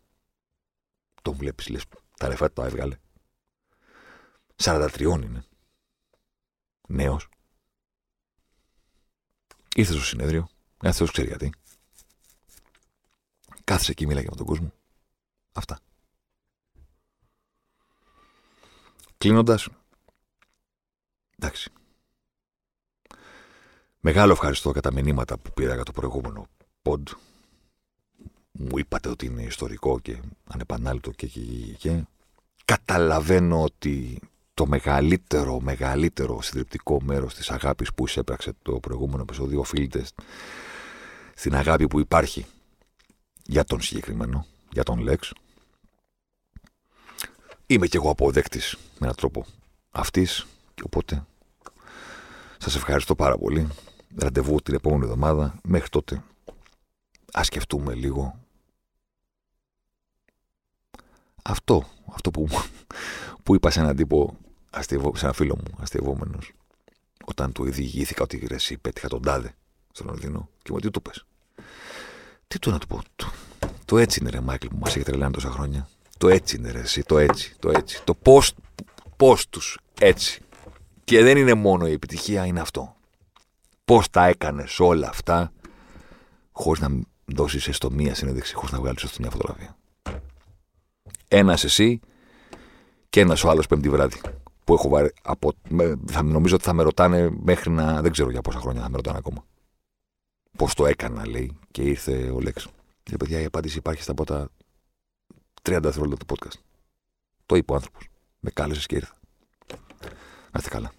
Τον βλέπεις λες τα λεφτά τα έβγαλε. 43 είναι νέος. Ήρθε στο συνέδριο. Ένα Θεός ξέρει γιατί. Κάθισε εκεί, μίλαγε με τον κόσμο. Αυτά. Κλείνοντας. Εντάξει. Μεγάλο ευχαριστώ για τα μηνύματα που πήρα για το προηγούμενο ποντ. Μου είπατε ότι είναι ιστορικό και ανεπανάληπτο και, και, και, και. Καταλαβαίνω ότι το μεγαλύτερο, μεγαλύτερο συντριπτικό μέρος της αγάπης που εισέπραξε το προηγούμενο επεισόδιο οφείλεται στην αγάπη που υπάρχει για τον συγκεκριμένο, για τον Λέξ. Είμαι κι εγώ αποδέκτης με έναν τρόπο αυτής και οπότε Σας ευχαριστώ πάρα πολύ. Ραντεβού την επόμενη εβδομάδα. Μέχρι τότε ας σκεφτούμε λίγο αυτό, αυτό που, που είπα σε έναν τύπο, αστευό, σε ένα φίλο μου, αστευόμενος, όταν του διηγήθηκα ότι ρε, εσύ πέτυχα τον τάδε στον Λονδίνο και μου τι του πες; Τι του να του πω; Το, το έτσι είναι ρε Μάικλ που μας έχει τρελάνει τόσα χρόνια. Το έτσι είναι ρε εσύ, το έτσι, το έτσι. Το πώς, πώς τους έτσι. Και δεν είναι μόνο η επιτυχία, είναι αυτό. Πώς τα έκανες όλα αυτά χωρίς να δώσεις έστω μία συνέντευξη, χωρίς να βγάλεις έστω μια φωτογραφία. Ένας εσύ και ένας ο άλλος πέμπτη βράδυ. Που έχω βάρει από, θα, νομίζω ότι θα με ρωτάνε μέχρι να. Δεν ξέρω για πόσα χρόνια θα με ρωτάνε ακόμα. Πώς το έκανα, λέει, και ήρθε ο Λέξ. Και παιδιά, η απάντηση υπάρχει στα πρώτα 30 δευτερόλεπτα του podcast. Το είπε ο άνθρωπος. Με κάλεσες και ήρθα. Να είστε καλά.